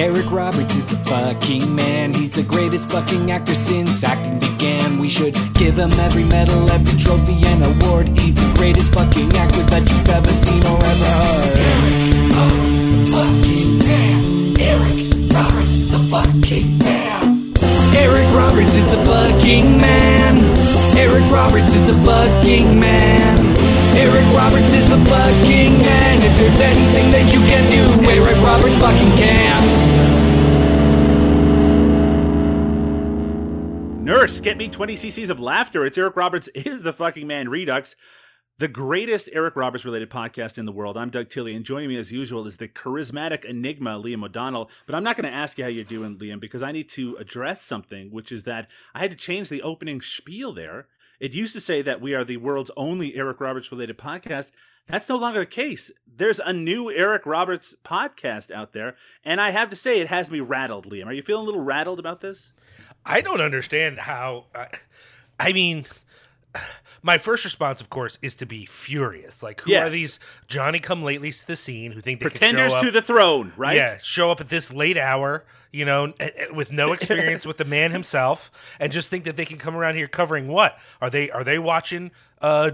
Eric Roberts is a fucking man. He's the greatest fucking actor since acting began. We should give him every medal, every trophy, and award. He's the greatest fucking actor that you've ever seen or ever heard. Eric Roberts, the fucking man. Eric Roberts is the fucking man. Eric Roberts is the fucking man. Eric Roberts is the fucking man. If there's anything that you can do, Eric Roberts fucking can. Nurse, get me 20 cc's of laughter. It's Eric Roberts is the fucking man Redux, the greatest Eric Roberts related podcast in the world. I'm Doug Tilley, and joining me as usual is the charismatic enigma, Liam O'Donnell. But I'm not going to ask you how you're doing, Liam, because I need to address something, which is that I had to change the opening spiel there. It used to say that we are the world's only Eric Roberts related podcast. That's no longer the case. There's a new Eric Roberts podcast out there, and I have to say, it has me rattled, Liam. Are you feeling a little rattled about this? I don't understand how. I, I mean, my first response, of course, is to be furious. Like, who are these Johnny come latelys to the scene who think they Pretenders show to the throne, right? Yeah, show up at this late hour, you know, eh, eh, with no experience with the man himself, and just think that they can come around here covering what? Are they are they watching uh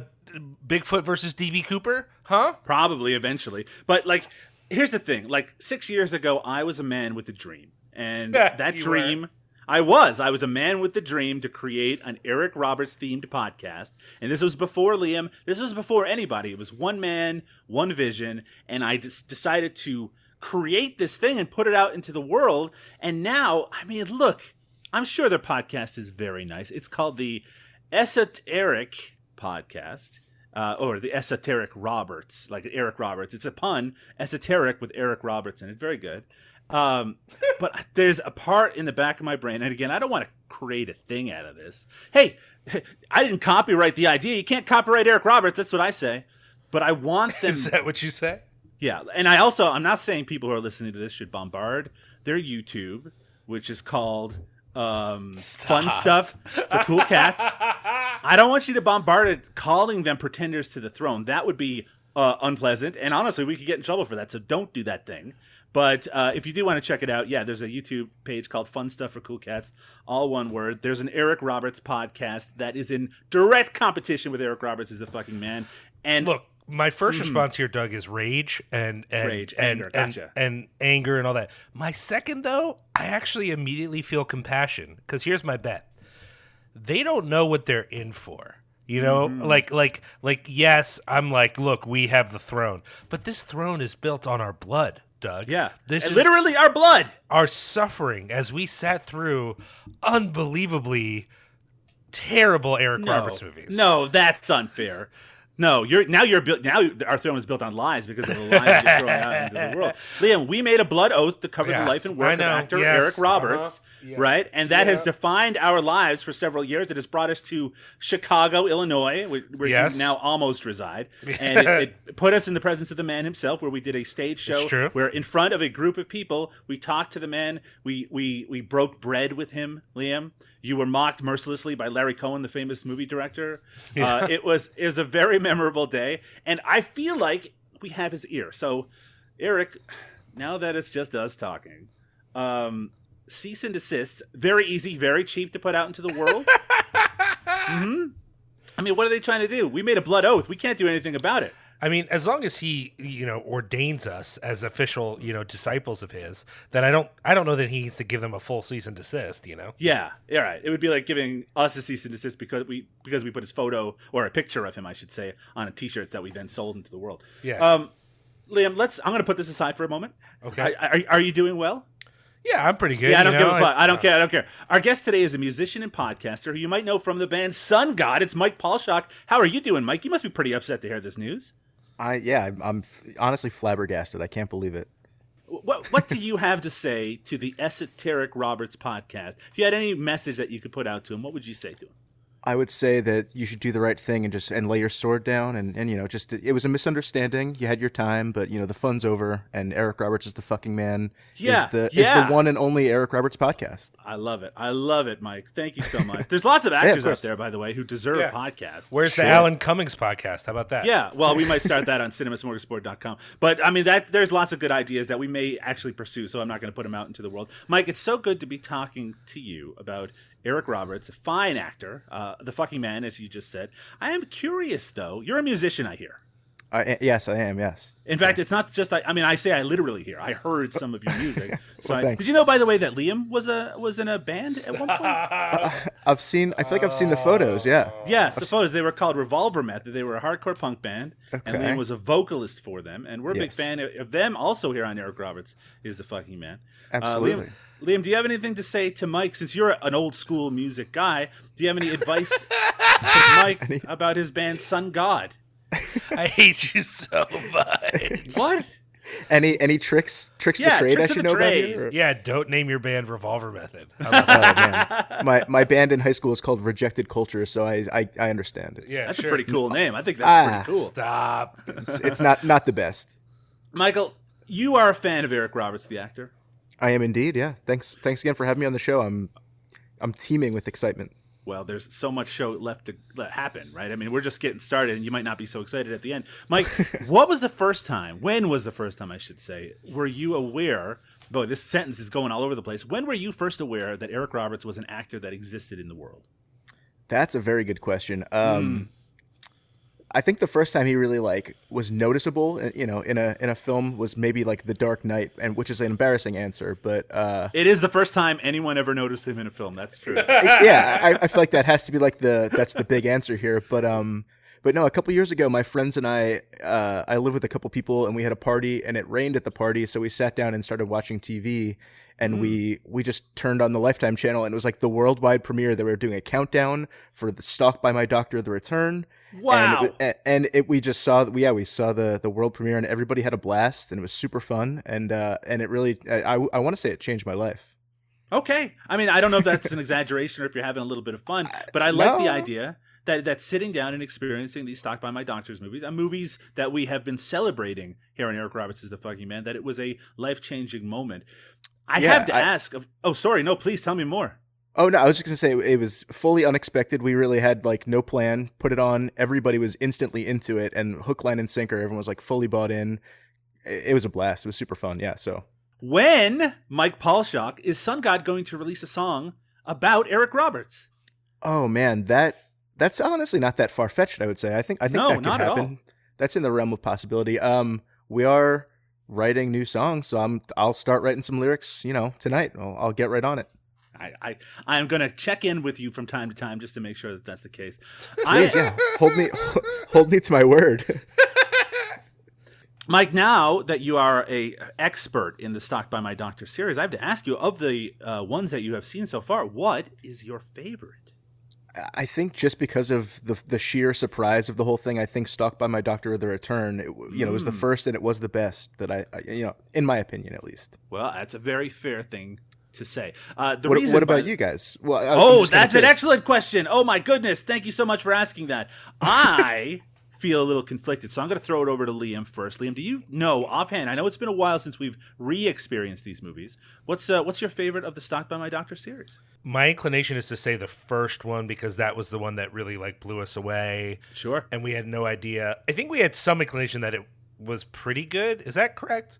Bigfoot versus DB Cooper? Huh? Probably eventually. But like here's the thing. Like 6 years ago I was a man with a dream. And that dream I was. I was a man with the dream to create an Eric Roberts themed podcast. And this was before Liam. This was before anybody. It was one man, one vision, and I just decided to create this thing and put it out into the world. And now, I mean, look, I'm sure their podcast is very nice. It's called the Esoteric Podcast. Uh, or the esoteric Roberts, like Eric Roberts. It's a pun, esoteric with Eric Roberts in it. Very good. Um, but there's a part in the back of my brain, and again, I don't want to create a thing out of this. Hey, I didn't copyright the idea. You can't copyright Eric Roberts. That's what I say. But I want them. Is that what you say? Yeah, and I also I'm not saying people who are listening to this should bombard their YouTube, which is called um, fun stuff for cool cats. I don't want you to bombard it calling them pretenders to the throne. That would be uh, unpleasant, and honestly, we could get in trouble for that. So don't do that thing. But uh, if you do want to check it out, yeah, there's a YouTube page called Fun Stuff for Cool Cats, all one word. There's an Eric Roberts podcast that is in direct competition with Eric Roberts is the fucking man. And Look, my 1st response here, Doug, is rage and, and. Rage, and, anger, and, gotcha. and anger and all that. My second, though, I actually immediately feel compassion because here's my bet: they don't know what they're in for. You know, Mm-hmm. like like like yes, I'm like, look, we have the throne, but this throne is built on our blood, Doug. yeah, this is literally our blood. our suffering as we sat through unbelievably terrible Eric no, Roberts movies. No, that's unfair. No, you're now you're built now our throne is built on lies because of the lies you're throwing out into the world. Liam, we made a blood oath to cover Yeah, the life and work of actor yes, Eric Roberts, uh-huh, yeah. right? And that has defined our lives for several years. It has brought us to Chicago, Illinois, where, Yes. you now almost reside, and it, it put us in the presence of the man himself, where we did a stage show where in front of a group of people we talked to the man, we we we broke bread with him, Liam. You were mocked mercilessly by Larry Cohen, the famous movie director. Uh, it was it was a very memorable day, and I feel like we have his ear. So, Eric, now that it's just us talking, um, cease and desist. Very easy, very cheap to put out into the world. hmm I mean, what are they trying to do? We made a blood oath. We can't do anything about it. I mean, as long as he, you know, ordains us as official, you know, disciples of his, then I don't, I don't know that he needs to give them a full cease and desist. You know, Yeah, all right. It would be like giving us a cease and desist because we because we put his photo or a picture of him, I should say, on a T-shirt that we then sold into the world. Yeah. Um, Liam, let's. I'm going to put this aside for a moment. Okay. I, are, are you doing well? Yeah, I'm pretty good. Yeah, I don't know? give a fuck. I don't uh, care. I don't care. Our guest today is a musician and podcaster who you might know from the band Sun God. It's Mike Paulshock. How are you doing, Mike? You must be pretty upset to hear this news. I yeah, I'm, I'm f- honestly flabbergasted. I can't believe it. What What do you have to say to the Esoteric Roberts podcast? If you had any message that you could put out to him, what would you say to him? I would say that you should do the right thing and just and lay your sword down and, and you know just it was a misunderstanding. You had your time, but you know the fun's over. And Eric Roberts is the fucking man. Yeah, is the yeah. is the one and only Eric Roberts podcast. I love it. I love it, Mike. Thank you so much. There's lots of actors out there, by the way, who deserve Yeah. podcasts. Where's Sure. the Alan Cummings podcast? How about that? Yeah, well, we might start that on cinemasmorgasbord.com. But I mean, that there's lots of good ideas that we may actually pursue. So I'm not going to put them out into the world. Mike, it's so good to be talking to you about Eric Roberts, a fine actor, uh, the fucking man, as you just said. I am curious, though. You're a musician, I hear. I, yes, I am. Yes. In fact, it's not just I, I mean, I say I literally hear. I heard some of your music. So Well, I, thanks. did you know, by the way, that Liam was a was in a band at one point? I've seen. I feel like I've seen the photos. Yeah. yes Yeah, suppose they were called Revolver Method. They were a hardcore punk band, and Liam was a vocalist for them. And we're a big fan of them. Also, here on Eric Roberts is the fucking man. Uh, Absolutely. Liam, Liam, do you have anything to say to Mike? Since you're an old school music guy, do you have any advice to Mike about his band Sun God? I hate you so much. What? Any any tricks tricks Yeah, of the trade tricks I should know trade. about here? yeah, don't name your band Revolver Method. How about that? Oh man, my my band in high school is called Rejected Culture, so I I, I understand. It's, Yeah. That's Sure. a pretty cool name. I think that's Ah, pretty cool. Stop. it's, it's not not the best. Michael, you are a fan of Eric Roberts, the actor. I am indeed. Yeah. Thanks thanks again for having me on the show. I'm I'm teeming with excitement. well, there's so much show left to let happen, right? I mean, we're just getting started, and you might not be so excited at the end. Mike, what was the first time? When was the first time, I should say? Were you aware? Boy, this sentence is going all over the place. When were you first aware that Eric Roberts was an actor that existed in the world? That's a very good question. Um, I think the first time he really like was noticeable, uh, you know, in a in a film was maybe like The Dark Knight, and which is an embarrassing answer, but uh, It is the first time anyone ever noticed him in a film. That's true. yeah, I, I feel like that has to be like the that's the big answer here. But um, but no, a couple years ago, my friends and I, uh, I live with a couple people, and we had a party, and it rained at the party, so we sat down and started watching TV, and we we just turned on the Lifetime channel, and it was like the worldwide premiere. They were doing a countdown for the Stalked by My Doctor: The Return. Wow. And, it, and it, we just saw, we yeah, we saw the the world premiere, and everybody had a blast, and it was super fun, and uh, and it really, I, I, I want to say it changed my life. Okay. I mean, I don't know if that's an exaggeration or if you're having a little bit of fun, but I like the idea that that sitting down and experiencing these Stalked by My Doctors movies, uh, movies that we have been celebrating here on Eric Roberts is the fucking man, that it was a life changing moment. I Yeah, have to I- ask. Of, oh, sorry. No, please tell me more. Oh no, I was just gonna say it was fully unexpected. We really had like no plan. Put it on. Everybody was instantly into it, and hook, line, and sinker. Everyone was like fully bought in. It, was a blast. It was super fun. Yeah. So When Mike Paulshock is Sun God going to release a song about Eric Roberts? oh man, that that's honestly not that far fetched. I would say. I think I think No, that could happen. That's in the realm of possibility. Um, we are writing new songs, so I'm I'll start writing some lyrics. You know, tonight. I'll, I'll get right on it. I, I, am going to check in with you from time to time just to make sure that that's the case. Please, I, yeah. Hold me, hold me to my word. Mike, now that you are a expert in the Stalked by My Doctor series, I have to ask you of the uh, ones that you have seen so far, what is your favorite? I think just because of the the sheer surprise of the whole thing, I think Stalked by My Doctor: or The Return," it, you know, was the Mm. first and it was the best that I, I, you know, in my opinion at least. Well, that's a very fair thing to say. Uh, the What, reason what about why- you guys? Well, I- Oh, that's an excellent question. Oh my goodness, thank you so much for asking that. I feel a little conflicted, so I'm going to throw it over to Liam first. Liam, do you know offhand? I know it's been a while since we've re-experienced these movies. What's uh, what's your favorite of the Stalked by My Doctor series? My inclination is to say the first one because that was the one that really like blew us away, Sure. and we had no idea. I think we had some inclination that it was pretty good. Is that correct?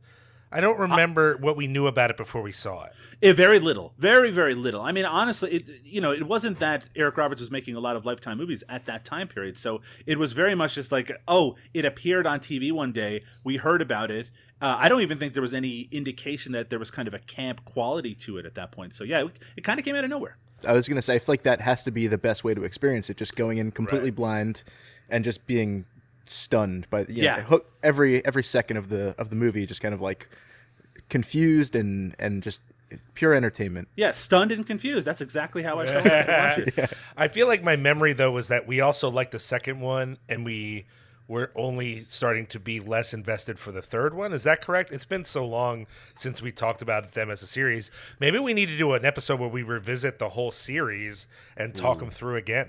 I don't remember what we knew about it before we saw it. Eh, very little, very very little. I mean, honestly, it you know, it wasn't that Eric Roberts was making a lot of Lifetime movies at that time period. So it was very much just like, oh, it appeared on TV one day. We heard about it. Uh, I don't even think there was any indication that there was kind of a camp quality to it at that point. So yeah, it, it kind of came out of nowhere. I was gonna say I feel like that has to be the best way to experience it. Just going in completely Right. blind and just being stunned by you Yeah. know, hook every every second of the of the movie, just kind of like confused and and just pure entertainment. Yeah, stunned and confused. That's exactly how I felt. when I watched it. I feel like my memory though was that we also liked the second one, and we were only starting to be less invested for the third one. Is that correct? It's been so long since we talked about them as a series. Maybe we need to do an episode where we revisit the whole series and talk them through again.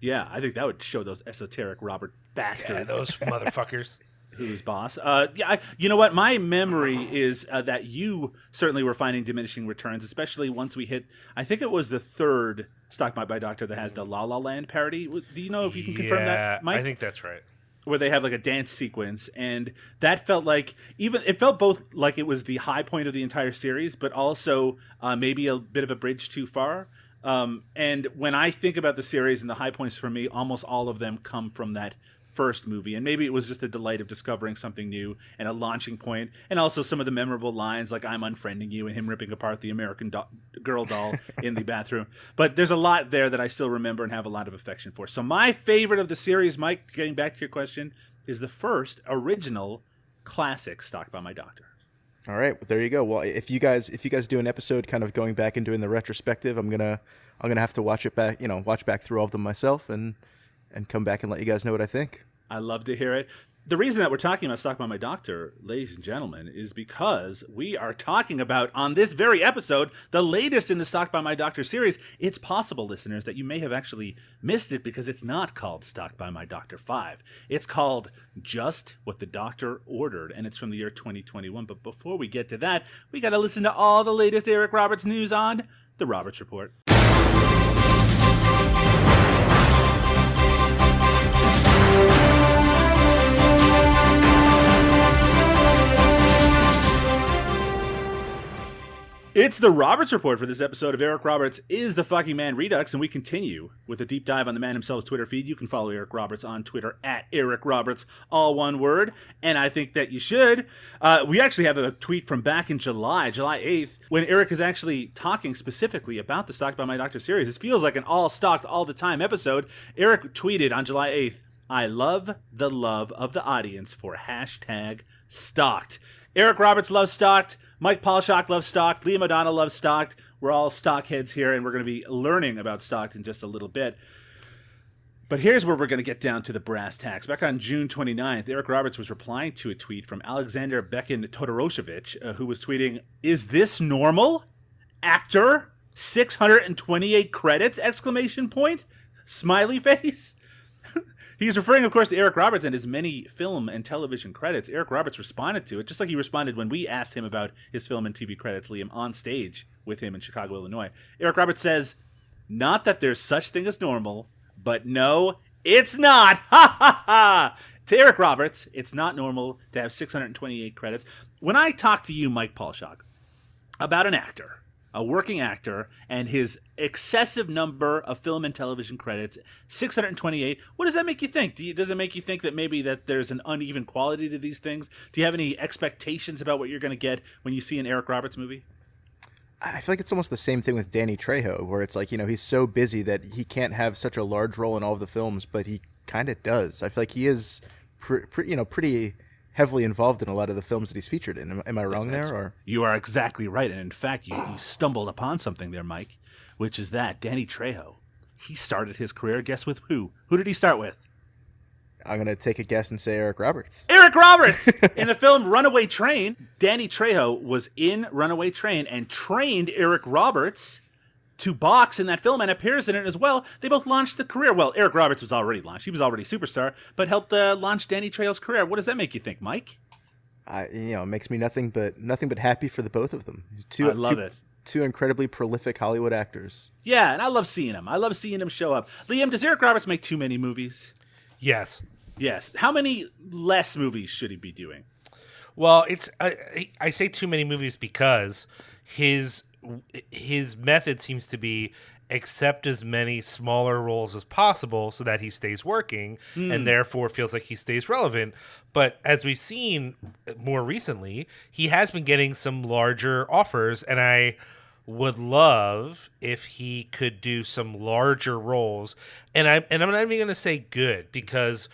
Yeah, I think that would show those esoteric Robert bastards. Yeah, those motherfuckers. who's boss. Uh, yeah, I, you know what? My memory is uh, that you certainly were finding diminishing returns, especially once we hit. I think it was the third Stalked by Doctor that has the La La Land parody. Do you know if you can confirm yeah, that, Mike? I think that's right. Where they have like a dance sequence, and that felt like even it felt both like it was the high point of the entire series, but also uh, maybe a bit of a bridge too far. Um, and when I think about the series and the high points for me, almost all of them come from that first movie and maybe it was just the delight of discovering something new and a launching point and also some of the memorable lines like i'm unfriending you and him ripping apart the american do- girl doll in the bathroom. But there's a lot there that i still remember and have a lot of affection for. So my favorite of the series mike getting back to your question is the first original classic Stalked by My Doctor. All right, well, there you go. Well, if you guys if you guys do an episode kind of going back and doing the retrospective, I'm gonna I'm gonna have to watch it back, you know, watch back through all of them myself and and come back and let you guys know what I think. I love to hear it. The reason that we're talking about Stalked by My Doctor, ladies and gentlemen, is because we are talking about, on this very episode, the latest in the Stalked by My Doctor series. It's possible, listeners, that you may have actually missed it because it's not called Stalked by My Doctor 5. It's called Just What the Doctor Ordered, and it's from the year 2021. But before we get to that, we got to listen to all the latest Eric Roberts news on The Roberts Report. It's the Roberts Report for this episode of Eric Roberts is the fucking man Redux, and we continue with a deep dive on the man himself's Twitter feed. You can follow Eric Roberts on Twitter at Eric Roberts, all one word, and I think that you should. Uh, we actually have a tweet from back in July, July 8th, when Eric is actually talking specifically about the Stalked by My Doctor series. It feels like an all stalked all the time episode. Eric tweeted on July 8th, I love the love of the audience for hashtag Stalked. Eric Roberts loves Stalked. Mike Paulshock loves stock. Liam O'Donnell loves stock. We're all stock heads here, and we're going to be learning about Stalked in just a little bit. But here's where we're going to get down to the brass tacks. Back on June 29th, Eric Roberts was replying to a tweet from Alexander Bekin Todoroshevich, uh, who was tweeting, Is this normal? Actor? 628 credits? Exclamation point? Smiley face? He's referring, of course, to Eric Roberts and his many film and television credits. Eric Roberts responded to it, just like he responded when we asked him about his film and TV credits, Liam, on stage with him in Chicago, Illinois. Eric Roberts says, Not that there's such thing as normal, but no, it's not. Ha ha ha. To Eric Roberts, it's not normal to have 628 credits. When I talk to you, Mike Paulshock, about an actor, a working actor, and his excessive number of film and television credits, 628. What does that make you think? Do you, does it make you think that maybe that there's an uneven quality to these things? Do you have any expectations about what you're going to get when you see an Eric Roberts movie? I feel like it's almost the same thing with Danny Trejo, where it's like you know he's so busy that he can't have such a large role in all of the films, but he kind of does. I feel like he is, pre- pre- you know, pretty heavily involved in a lot of the films that he's featured in. Am, am I wrong there? Or You are exactly right. And in fact, you, you stumbled upon something there, Mike, which is that Danny Trejo, he started his career, guess with who? Who did he start with? I'm gonna take a guess and say Eric Roberts. Eric Roberts in the film Runaway Train. Danny Trejo was in Runaway Train and trained Eric Roberts to box in that film and appears in it as well. They both launched the career. Well, Eric Roberts was already launched; he was already a superstar, but helped uh, launch Danny Trejo's career. What does that make you think, Mike? I, you know, it makes me nothing but nothing but happy for the both of them. Two, I love two- it. Two incredibly prolific Hollywood actors. Yeah, and I love seeing them. I love seeing them show up. Liam, does Eric Roberts make too many movies? Yes. Yes. How many less movies should he be doing? Well, it's I, I say too many movies because his his method seems to be accept as many smaller roles as possible so that he stays working and hmm. therefore feels like he stays relevant. But as we've seen more recently, he has been getting some larger offers and I would love if he could do some larger roles. And I and I'm not even going to say good because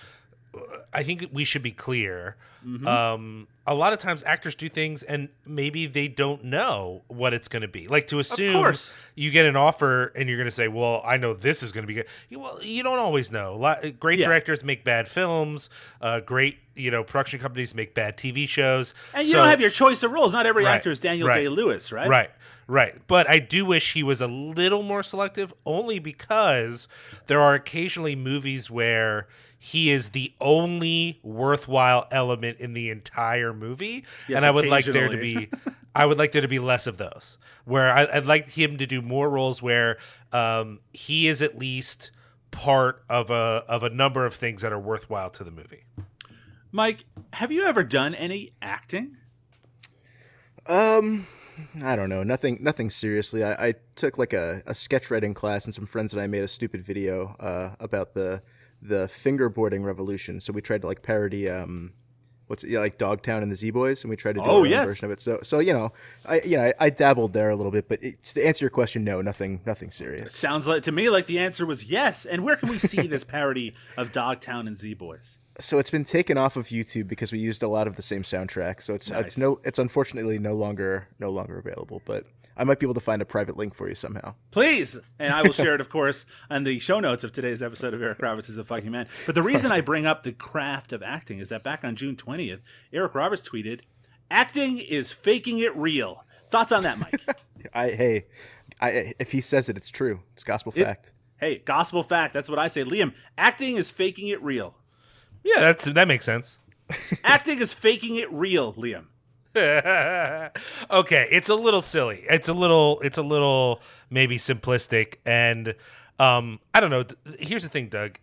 I think we should be clear. Mm-hmm. Um, a lot of times actors do things and maybe they don't know what it's going to be. Like to assume you get an offer and you're going to say, "Well, I know this is going to be good." You- Well, you don't always know. Lot- Great Yeah. directors make bad films. Uh, great, you know, production companies make bad TV shows. And you So- don't have your choice of roles. Not every Right, actor is Daniel right, Day Lewis, right? Right, right. But I do wish he was a little more selective, only because there are occasionally movies where he is the only worthwhile element in the entire movie, Yes, and I would like there to be, I would like there to be less of those. Where I, I'd like him to do more roles where um, he is at least part of a of a number of things that are worthwhile to the movie. Mike, have you ever done any acting? Um, I don't know. Nothing. Nothing seriously. I, I took like a, a sketch writing class, and some friends and I made a stupid video uh, about the the fingerboarding revolution. So we tried to like parody um, what's it, yeah, like Dogtown and the Z Boys, and we tried to do Oh, our yes. version of it. So so you know, I you know I, I dabbled there a little bit, but it, to answer your question, no, nothing nothing serious. Sounds like to me like the answer was yes. And where can we see this parody of Dogtown and Z Boys? So it's been taken off of YouTube because we used a lot of the same soundtrack. So it's Nice. it's no it's unfortunately no longer no longer available, but. I might be able to find a private link for you somehow. Please. And I will share it, of course, on the show notes of today's episode of Eric Roberts is the fucking man. But the reason I bring up the craft of acting is that back on June 20th, Eric Roberts tweeted, Acting is faking it real. Thoughts on that, Mike? I hey, I if he says it, it's true. It's gospel It- fact. hey, gospel fact. That's what I say. Liam, acting is faking it real. Yeah, that's that makes sense. Acting is faking it real, Liam. okay, it's a little silly. It's a little it's a little maybe simplistic and um I don't know. Here's the thing, Doug.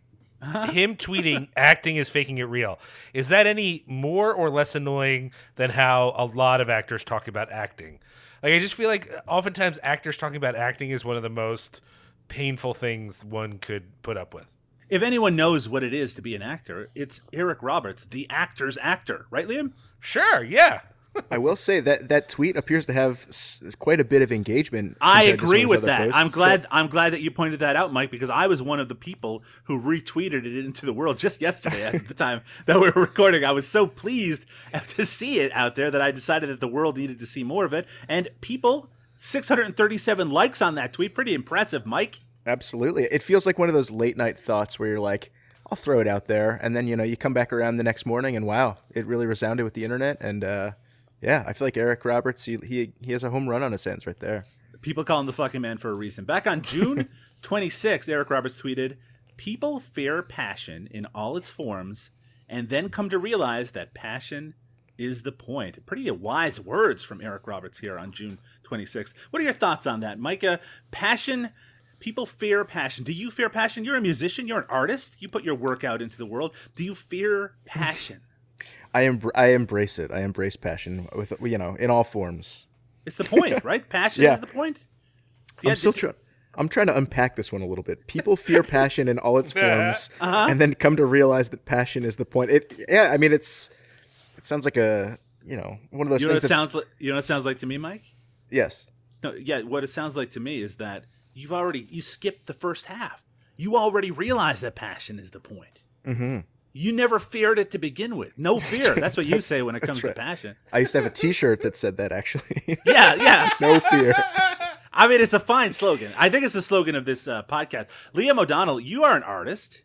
Him tweeting acting is faking it real. Is that any more or less annoying than how a lot of actors talk about acting? Like I just feel like oftentimes actors talking about acting is one of the most painful things one could put up with. If anyone knows what it is to be an actor, it's Eric Roberts, the actor's actor. Right, Liam? Sure, yeah. I will say that that tweet appears to have s- quite a bit of engagement. I compared to some agree with that. posts, I'm so- glad. I'm glad that you pointed that out, Mike, because I was one of the people who retweeted it into the world just yesterday. at the time that we were recording, I was so pleased to see it out there that I decided that the world needed to see more of it. And people, 637 likes on that tweet, pretty impressive, Mike. Absolutely, it feels like one of those late night thoughts where you're like, "I'll throw it out there," and then you know you come back around the next morning and wow, it really resounded with the internet. And uh, yeah, I feel like Eric Roberts, he, he he has a home run on his hands right there. People call him the fucking man for a reason. Back on June 26th, Eric Roberts tweeted, People fear passion in all its forms and then come to realize that passion is the point. Pretty wise words from Eric Roberts here on June 26th. What are your thoughts on that, Micah? Passion. People fear passion. Do you fear passion? You're a musician. You're an artist. You put your work out into the world. Do you fear passion? I em- I embrace it. I embrace passion with you know in all forms. It's the point, right? Passion Yeah. is the point. I'm still trying. I'm trying to unpack this one a little bit. People fear passion in all its forms, Uh-huh. and then come to realize that passion is the point. It, yeah, I mean, it's, it sounds like a, you know, one of those You know what it sounds like? You know what it sounds like to me, Mike? yes, No, yeah, what it sounds like to me is that you've already you skipped the first half. You already realized that passion is the point. hmm You never feared it to begin with. No fear. That's what you say when it comes right. to passion. I used to have a T-shirt that said that actually. Yeah, yeah. no fear. I mean, it's a fine slogan. I think it's the slogan of this uh, podcast. Liam O'Donnell, you are an artist.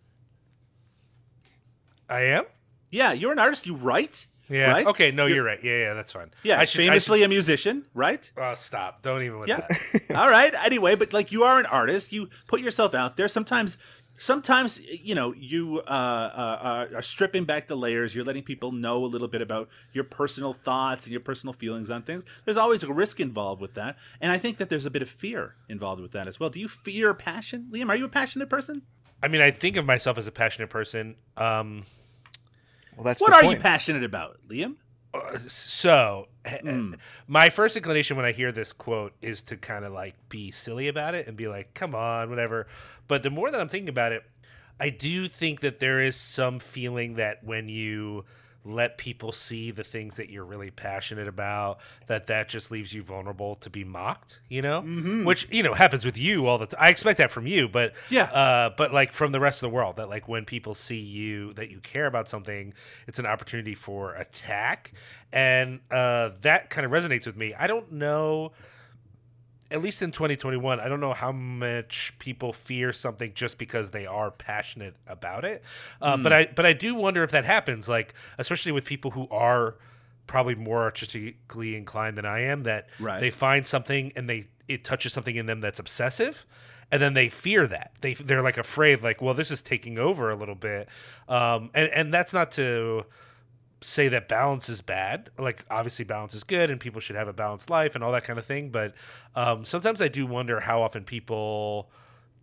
I am? Yeah, you're an artist. You write. Yeah. Right? Okay, no, You're- you're, right. Yeah, yeah, that's fine. Yeah, I should, I famously a musician, right? oh, stop. Don't even with Yeah. that. All right. Anyway, but like you are an artist, you put yourself out there. Sometimes, sometimes you know you uh, uh, uh, are stripping back the layers. You're letting people know a little bit about your personal thoughts and your personal feelings on things. There's always a risk involved with that, and I think that there's a bit of fear involved with that as well. Do you fear passion, Liam? Are you a passionate person? I mean, I think of myself as a passionate person. Um, Well, that's What the are point. you passionate about, Liam? Uh, so, Hmm. my first inclination when I hear this quote is to kind of like be silly about it and be like, come on, whatever. But the more that I'm thinking about it, I do think that there is some feeling that when you let people see the things that you're really passionate about that that just leaves you vulnerable to be mocked you know Mm-hmm. which you know happens with you all the time i expect that from you but Yeah. uh, but like from the rest of the world that like when people see you that you care about something it's an opportunity for attack and uh, that kind of resonates with me i don't know at least in 2021 i don't know how much people fear something just because they are passionate about it uh, Hmm. but i but i do wonder if that happens like especially with people who are probably more artistically inclined than i am that Right. they find something and they it touches something in them that's obsessive and then they fear that they they're like afraid like well this is taking over a little bit um and and that's not to say that balance is bad. Like obviously balance is good and people should have a balanced life and all that kind of thing. But um, sometimes I do wonder how often people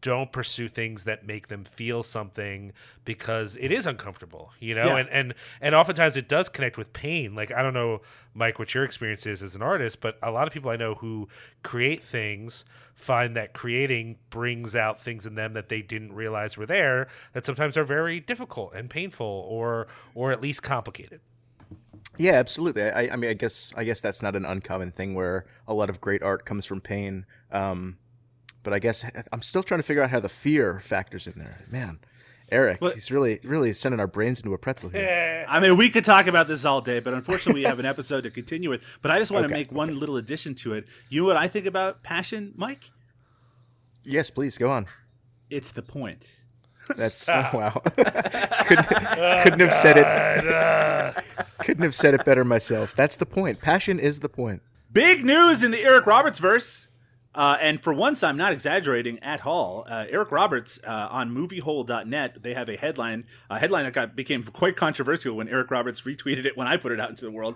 don't pursue things that make them feel something because it is uncomfortable, you know, Yeah. and, and and oftentimes it does connect with pain. Like I don't know, Mike, what your experience is as an artist, but a lot of people I know who create things find that creating brings out things in them that they didn't realize were there that sometimes are very difficult and painful or or at least complicated. Yeah, absolutely. I, I mean, I guess I guess that's not an uncommon thing where a lot of great art comes from pain. Um, but I guess I'm still trying to figure out how the fear factors in there. Man, Eric, Well- he's really really sending our brains into a pretzel here. I mean, we could talk about this all day, but unfortunately, we have an episode to continue with. But I just want to Okay, make one little addition to it. You know what I think about passion, Mike? Yes, please go on. It's the point. That's oh, wow. couldn't, couldn't have said it. couldn't have said it better myself. That's the point. Passion is the point. Big news in the Eric Roberts verse. Uh, and for once, I'm not exaggerating at all. Uh, Eric Roberts uh, on MovieHole.net, they have a headline, a headline that got became quite controversial when Eric Roberts retweeted it when I put it out into the world.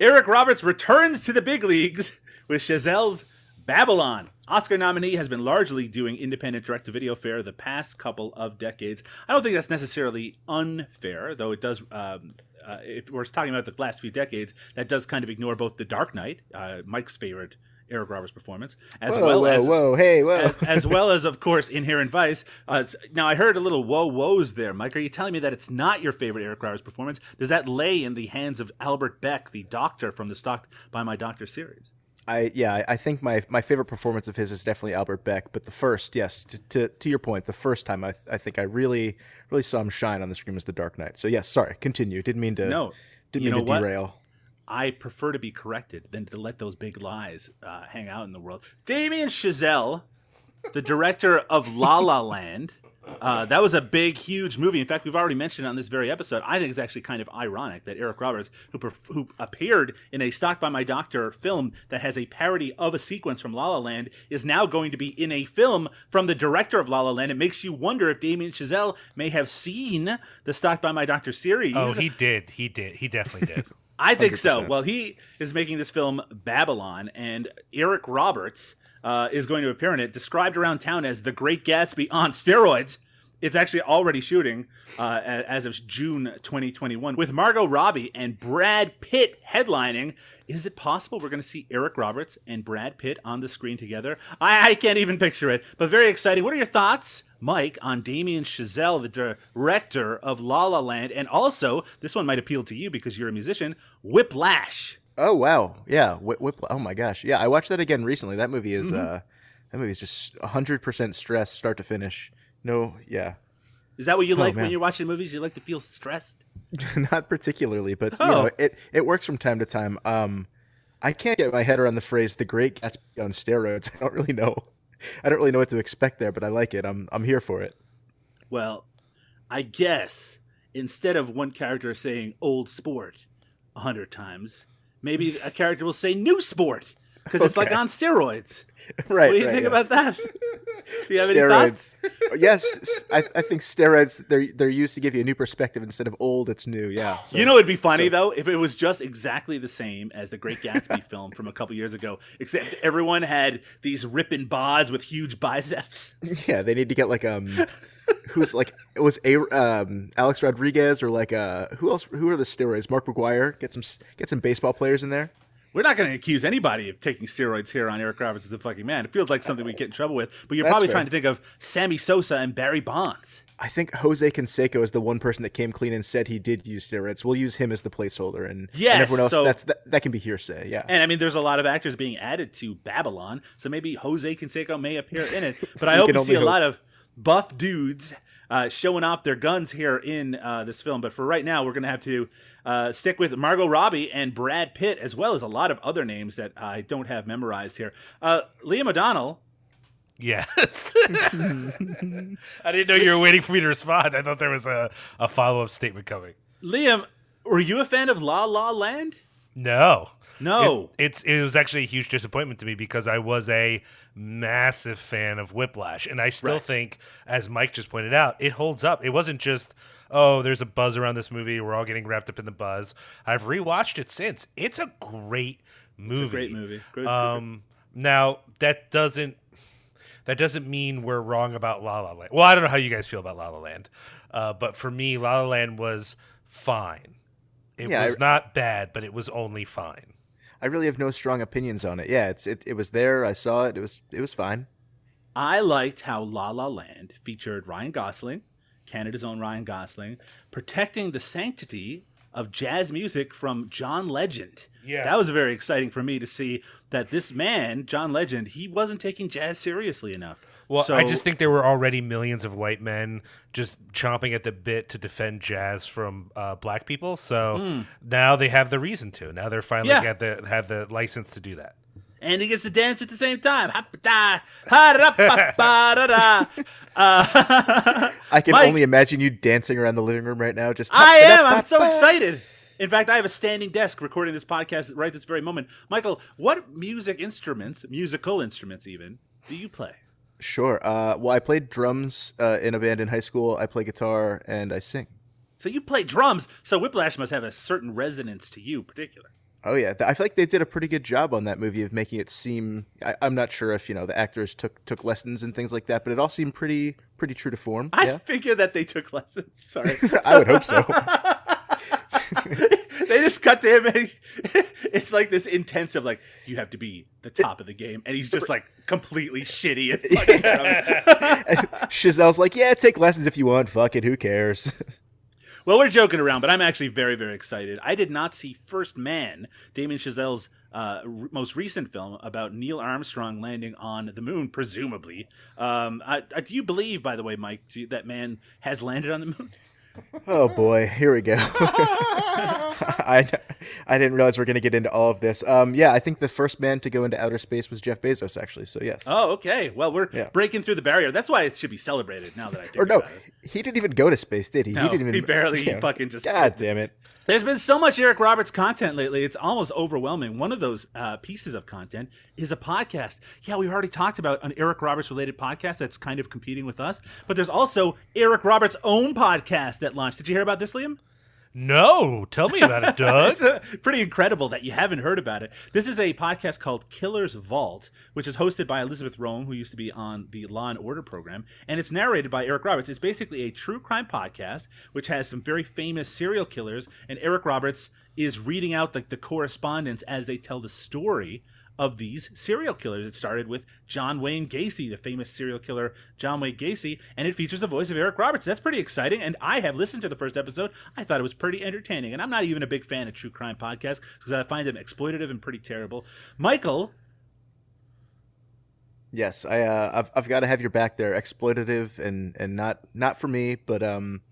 Eric Roberts returns to the big leagues with Chazelle's Babylon. Oscar nominee has been largely doing independent direct-to-video fare the past couple of decades. I don't think that's necessarily unfair, though it does. Um, uh, if we're talking about the last few decades, that does kind of ignore both The Dark Knight, uh, Mike's favorite Eric Roberts performance, as Whoa, well whoa, as whoa, hey, whoa. as, as well as, of course, Inherent Vice. Uh, now, I heard a little whoa woes there, Mike. Are you telling me that it's not your favorite Eric Roberts performance? Does that lay in the hands of Albert Beck, the doctor from the Stalked by My Doctor series? I yeah, I- think my my favorite performance of his is definitely Albert Beck. But the first, yes, to to, to your point, the first time I I think I really really saw him shine on the screen was The Dark Knight. So yes, sorry, continue. Didn't mean to. No. didn't mean to what? derail. I prefer to be corrected than to let those big lies uh, hang out in the world. Damien Chazelle, the director of La La Land, uh, that was a big, huge movie. In fact, we've already mentioned on this very episode. I think it's actually kind of ironic that Eric Roberts, who, perf- who appeared in a Stalked by My Doctor film that has a parody of a sequence from La La Land, is now going to be in a film from the director of La La Land. It makes you wonder if Damien Chazelle may have seen the Stalked by My Doctor series. Oh, he did. He did. He definitely did. I think so. 100%. Well, he is making this film Babylon, and Eric Roberts uh, is going to appear in it, described around town as the Great Gatsby on steroids. It's actually already shooting uh, as of June 2021 with Margot Robbie and Brad Pitt headlining. Is it possible we're going to see Eric Roberts and Brad Pitt on the screen together? I, I can't even picture it, but very exciting. What are your thoughts, Mike, on Damien Chazelle, the director of La La Land, and also this one might appeal to you because you're a musician, Whiplash. Oh wow, yeah. Whip, whip, oh my gosh, yeah. I watched that again recently. That movie is Mm-hmm. uh, that movie is just hundred percent stress, start to finish. No, yeah, Is that what you like when you're watching movies? You like to feel stressed? not particularly, but you Oh. know, it it works from time to time. Um, I can't get my head around the phrase "the Great Gatsby on steroids." I don't really know. I don't really know what to expect there, but I like it. I'm I'm here for it. Well, I guess instead of one character saying old sport a hundred times, maybe a character will say new sport because it's like on steroids. Right. what do you right, think yes. about that? Do you have any thoughts? steroids. yes, I, think steroids they're they're used to give you a new perspective instead of old. It's new. Yeah. So- You know, it'd be funny so- though if it was just exactly the same as the Great Gatsby film from a couple years ago, except everyone had these ripping bods with huge biceps. Yeah, they need to get like um, who's like it was a um Alex Rodriguez or like uh who else? Who are the steroids? Mark McGwire. Get some get some baseball players in there. We're not going to accuse anybody of taking steroids here on Eric Roberts as the fucking man. It feels like something we get in trouble with. But you're That's probably fair. trying to think of Sammy Sosa and Barry Bonds. I think Jose Canseco is the one person that came clean and said he did use steroids. We'll use him as the placeholder, and, Yes, and everyone else so- that's that, that can be hearsay. Yeah, And I mean, there's a lot of actors being added to Babylon, so maybe Jose Canseco may appear in it. But I hope to see only a lot of buff dudes uh, showing off their guns here in uh, this film. But for right now, we're going to have to uh, stick with Margot Robbie and Brad Pitt, as well as a lot of other names that I don't have memorized here. Uh, Liam O'Donnell. Yes. I didn't know you were waiting for me to respond. I thought there was a, a follow up statement coming. Liam, were you a fan of La La Land? No. No. It, it's it was actually a huge disappointment to me because I was a massive fan of Whiplash, and I still Right. think, as Mike just pointed out, it holds up. It wasn't just oh, there's a buzz around this movie. We're all getting wrapped up in the buzz. I've rewatched it since. It's a great movie. It's a great movie. Good- Um, now that doesn't that doesn't mean we're wrong about La La Land. Well, I don't know how you guys feel about La La Land, uh, but for me, La La Land was fine. It Yeah, was I- not bad, but it was only fine. I really have no strong opinions on it. Yeah, it's it, it was there. I saw it. It was it was fine. I liked how La La Land featured Ryan Gosling, Canada's own Ryan Gosling, protecting the sanctity of jazz music from John Legend. Yeah. That was very exciting for me to see that this man, John Legend, he wasn't taking jazz seriously enough. Well, So- I just think there were already millions of white men just chomping at the bit to defend jazz from uh, black people. So now they have the reason to. Now they're finally. Yeah. have the have the license to do that. and he gets to dance at the same time. Ha-ba-da, ha-da-da-ba-ba-da-da. Uh, I can Mike- only imagine you dancing around the living room right now. Just I am. I'm so excited. In fact, I have a standing desk recording this podcast right this very moment. Michael, what music instruments, musical instruments even, do you play? Sure. Uh, well, I played drums uh, in a band in high school. I play guitar and I sing. So you play drums. So Whiplash must have a certain resonance to you, particular. Oh yeah, I feel like they did a pretty good job on that movie of making it seem. I, I'm not sure if you know the actors took took lessons and things like that, but it all seemed pretty pretty true to form. I yeah, figure that they took lessons. Sorry. I would hope so. they just cut to him and he, it's like this intensive like you have to be the top of the game and he's just like completely shitty. And Chazelle's like, yeah, take lessons if you want. Fuck it, who cares? Well, we're joking around, but I'm actually very, very excited. I did not see First Man, Damien Chazelle's uh, r- most recent film about Neil Armstrong landing on the moon, presumably. Um, I, I, do you believe, by the way, Mike, you- that man has landed on the moon? Oh boy, here we go. I I didn't realize we are gonna get into all of this. Um, yeah, I think the first man to go into outer space was Jeff Bezos, actually. So yes. Oh, okay. Well, we're Yeah. breaking through the barrier. That's why it should be celebrated now that I think or no, he didn't even go to space, did he? No, he didn't even. he barely yeah. fucking just God damn it! There's been so much Eric Roberts content lately, it's almost overwhelming. One of those uh, pieces of content is a podcast. Yeah, we've already talked about an Eric Roberts related podcast that's kind of competing with us, but there's also Eric Roberts' own podcast that launched. Did you hear about this, Liam? No, tell me about it, Doug. It's uh, pretty incredible that you haven't heard about it. This is a podcast called Killer's Vault, which is hosted by Elizabeth Röhm, who used to be on the Law and Order program, and it's narrated by Eric Roberts. It's basically a true crime podcast, which has some very famous serial killers, and Eric Roberts is reading out like the correspondence as they tell the story of these serial killers. It started with John Wayne Gacy, the famous serial killer John Wayne Gacy, and it features the voice of Eric Roberts. That's pretty exciting. And I have listened to the first episode. I thought it was pretty entertaining. And I'm not even a big fan of true crime podcasts because I find them exploitative and pretty terrible. Michael, Yes, I uh, I've I've got to have your back there. Exploitative and and not not for me, but um,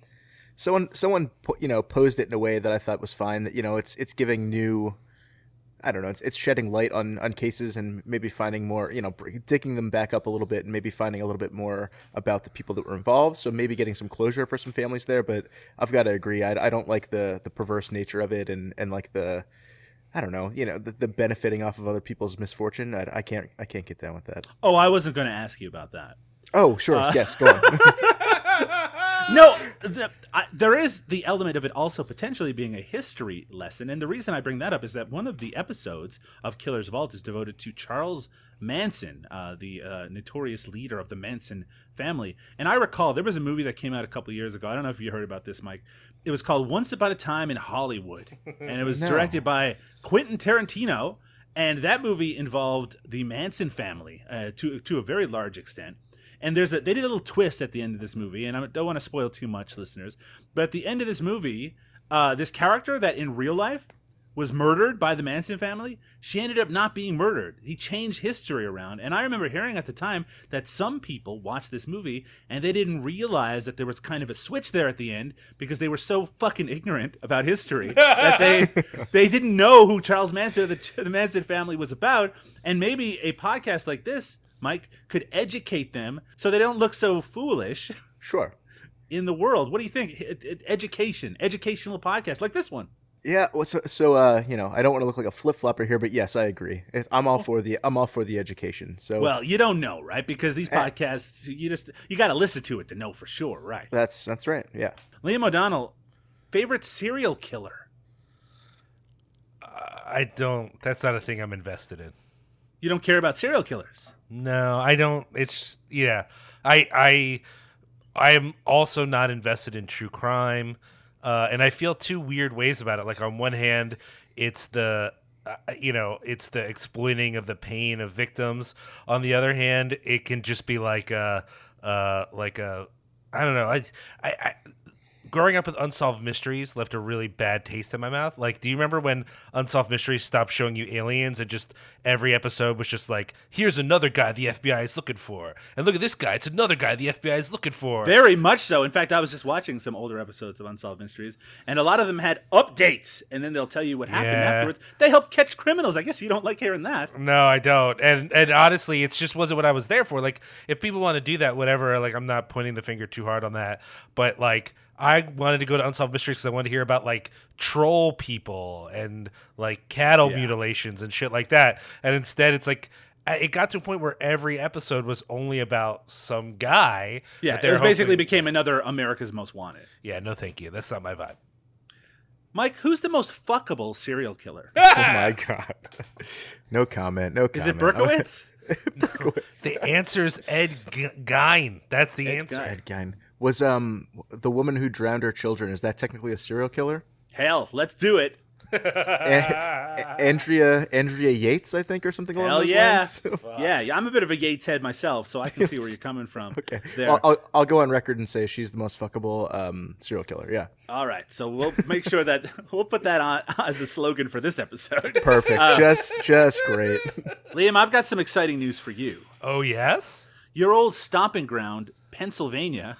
someone someone you know posed it in a way that I thought was fine. That you know it's it's giving new. I don't know. It's, it's shedding light on, on cases and maybe finding more, you know, digging them back up a little bit and maybe finding a little bit more about the people that were involved. So maybe getting some closure for some families there. But I've got to agree. I, I don't like the, the perverse nature of it and, and like the, I don't know, you know, the, the benefiting off of other people's misfortune. I, I can't I can't get down with that. oh, I wasn't going to ask you about that. Oh, sure. Uh, yes, go on. no, the, I, there is the element of it also potentially being a history lesson, and the reason I bring that up is that one of the episodes of Killer's Vault is devoted to Charles Manson, uh, the uh, notorious leader of the Manson family. And I recall there was a movie that came out a couple years ago. I don't know if you heard about this, Mike. It was called Once Upon a Time in Hollywood, and it was No. directed by Quentin Tarantino. And that movie involved the Manson family uh, to to a very large extent And there's a they did a little twist at the end of this movie, and I don't want to spoil too much, listeners. But at the end of this movie, uh, this character that in real life was murdered by the Manson family, she ended up not being murdered. He changed history around. And I remember hearing at the time that some people watched this movie and they didn't realize that there was kind of a switch there at the end because they were so fucking ignorant about history that they they didn't know who Charles Manson the, the Manson family was about. And maybe a podcast like this, Mike, could educate them so they don't look so foolish Sure. in the world. What do you think? Education, educational podcast like this one. Yeah, well, so so uh, you know, I don't want to look like a flip flopper here, but yes, I agree. I'm all for the I'm all for the education. So Well, you don't know, right? Because these podcasts, you just you got to listen to it to know for sure, right? that's that's right. Yeah. Liam O'Donnell, favorite serial killer. I don't. That's not a thing I'm invested in. You don't care about serial killers. No, I don't. It's yeah. I I I am also not invested in true crime, uh, and I feel two weird ways about it. Like on one hand, it's the uh, you know it's the exploiting of the pain of victims. On the other hand, it can just be like a uh, like a I don't know. I I. I growing up with unsolved mysteries left a really bad taste in my mouth. Like, do you remember when unsolved mysteries stopped showing you aliens and just every episode was just like, here's another guy the FBI is looking for, and look at this guy, it's another guy the FBI is looking for. Very much so. In fact, I was just watching some older episodes of Unsolved Mysteries, and a lot of them had updates, and then they'll tell you what happened Yeah. afterwards. They help catch criminals. I guess you don't like hearing that. No, I don't. And and honestly, it's just wasn't what I was there for. Like, if people want to do that, whatever. Like, I'm not pointing the finger too hard on that. But like, I wanted to go to unsolved mysteries because I wanted to hear about like troll people and like cattle Yeah. mutilations and shit like that. And instead, it's like. It got to a point where every episode was only about some guy. Yeah, that it they're basically became another America's Most Wanted. yeah, no, thank you. That's not my vibe. Mike, who's the most fuckable serial killer? Oh my god. No comment. No comment. Is it Berkowitz? Berkowitz. The is Ed G- Gein. That's the Ed answer. Gein. Ed Gein. Was um the woman who drowned her children? Is that technically a serial killer? Hell, let's do it. A- Andrea Andrea Yates, I think, or something along Hell those yeah. lines. yeah, yeah, I'm a bit of a Yates head myself, so I can see where you're coming from. okay. There. I'll, I'll, I'll go on record and say she's the most fuckable um, serial killer. Yeah. All right, so we'll make sure that we'll put that on as the slogan for this episode. Perfect. just just great. Liam, I've got some exciting news for you. Oh yes. Your old stomping ground, Pennsylvania.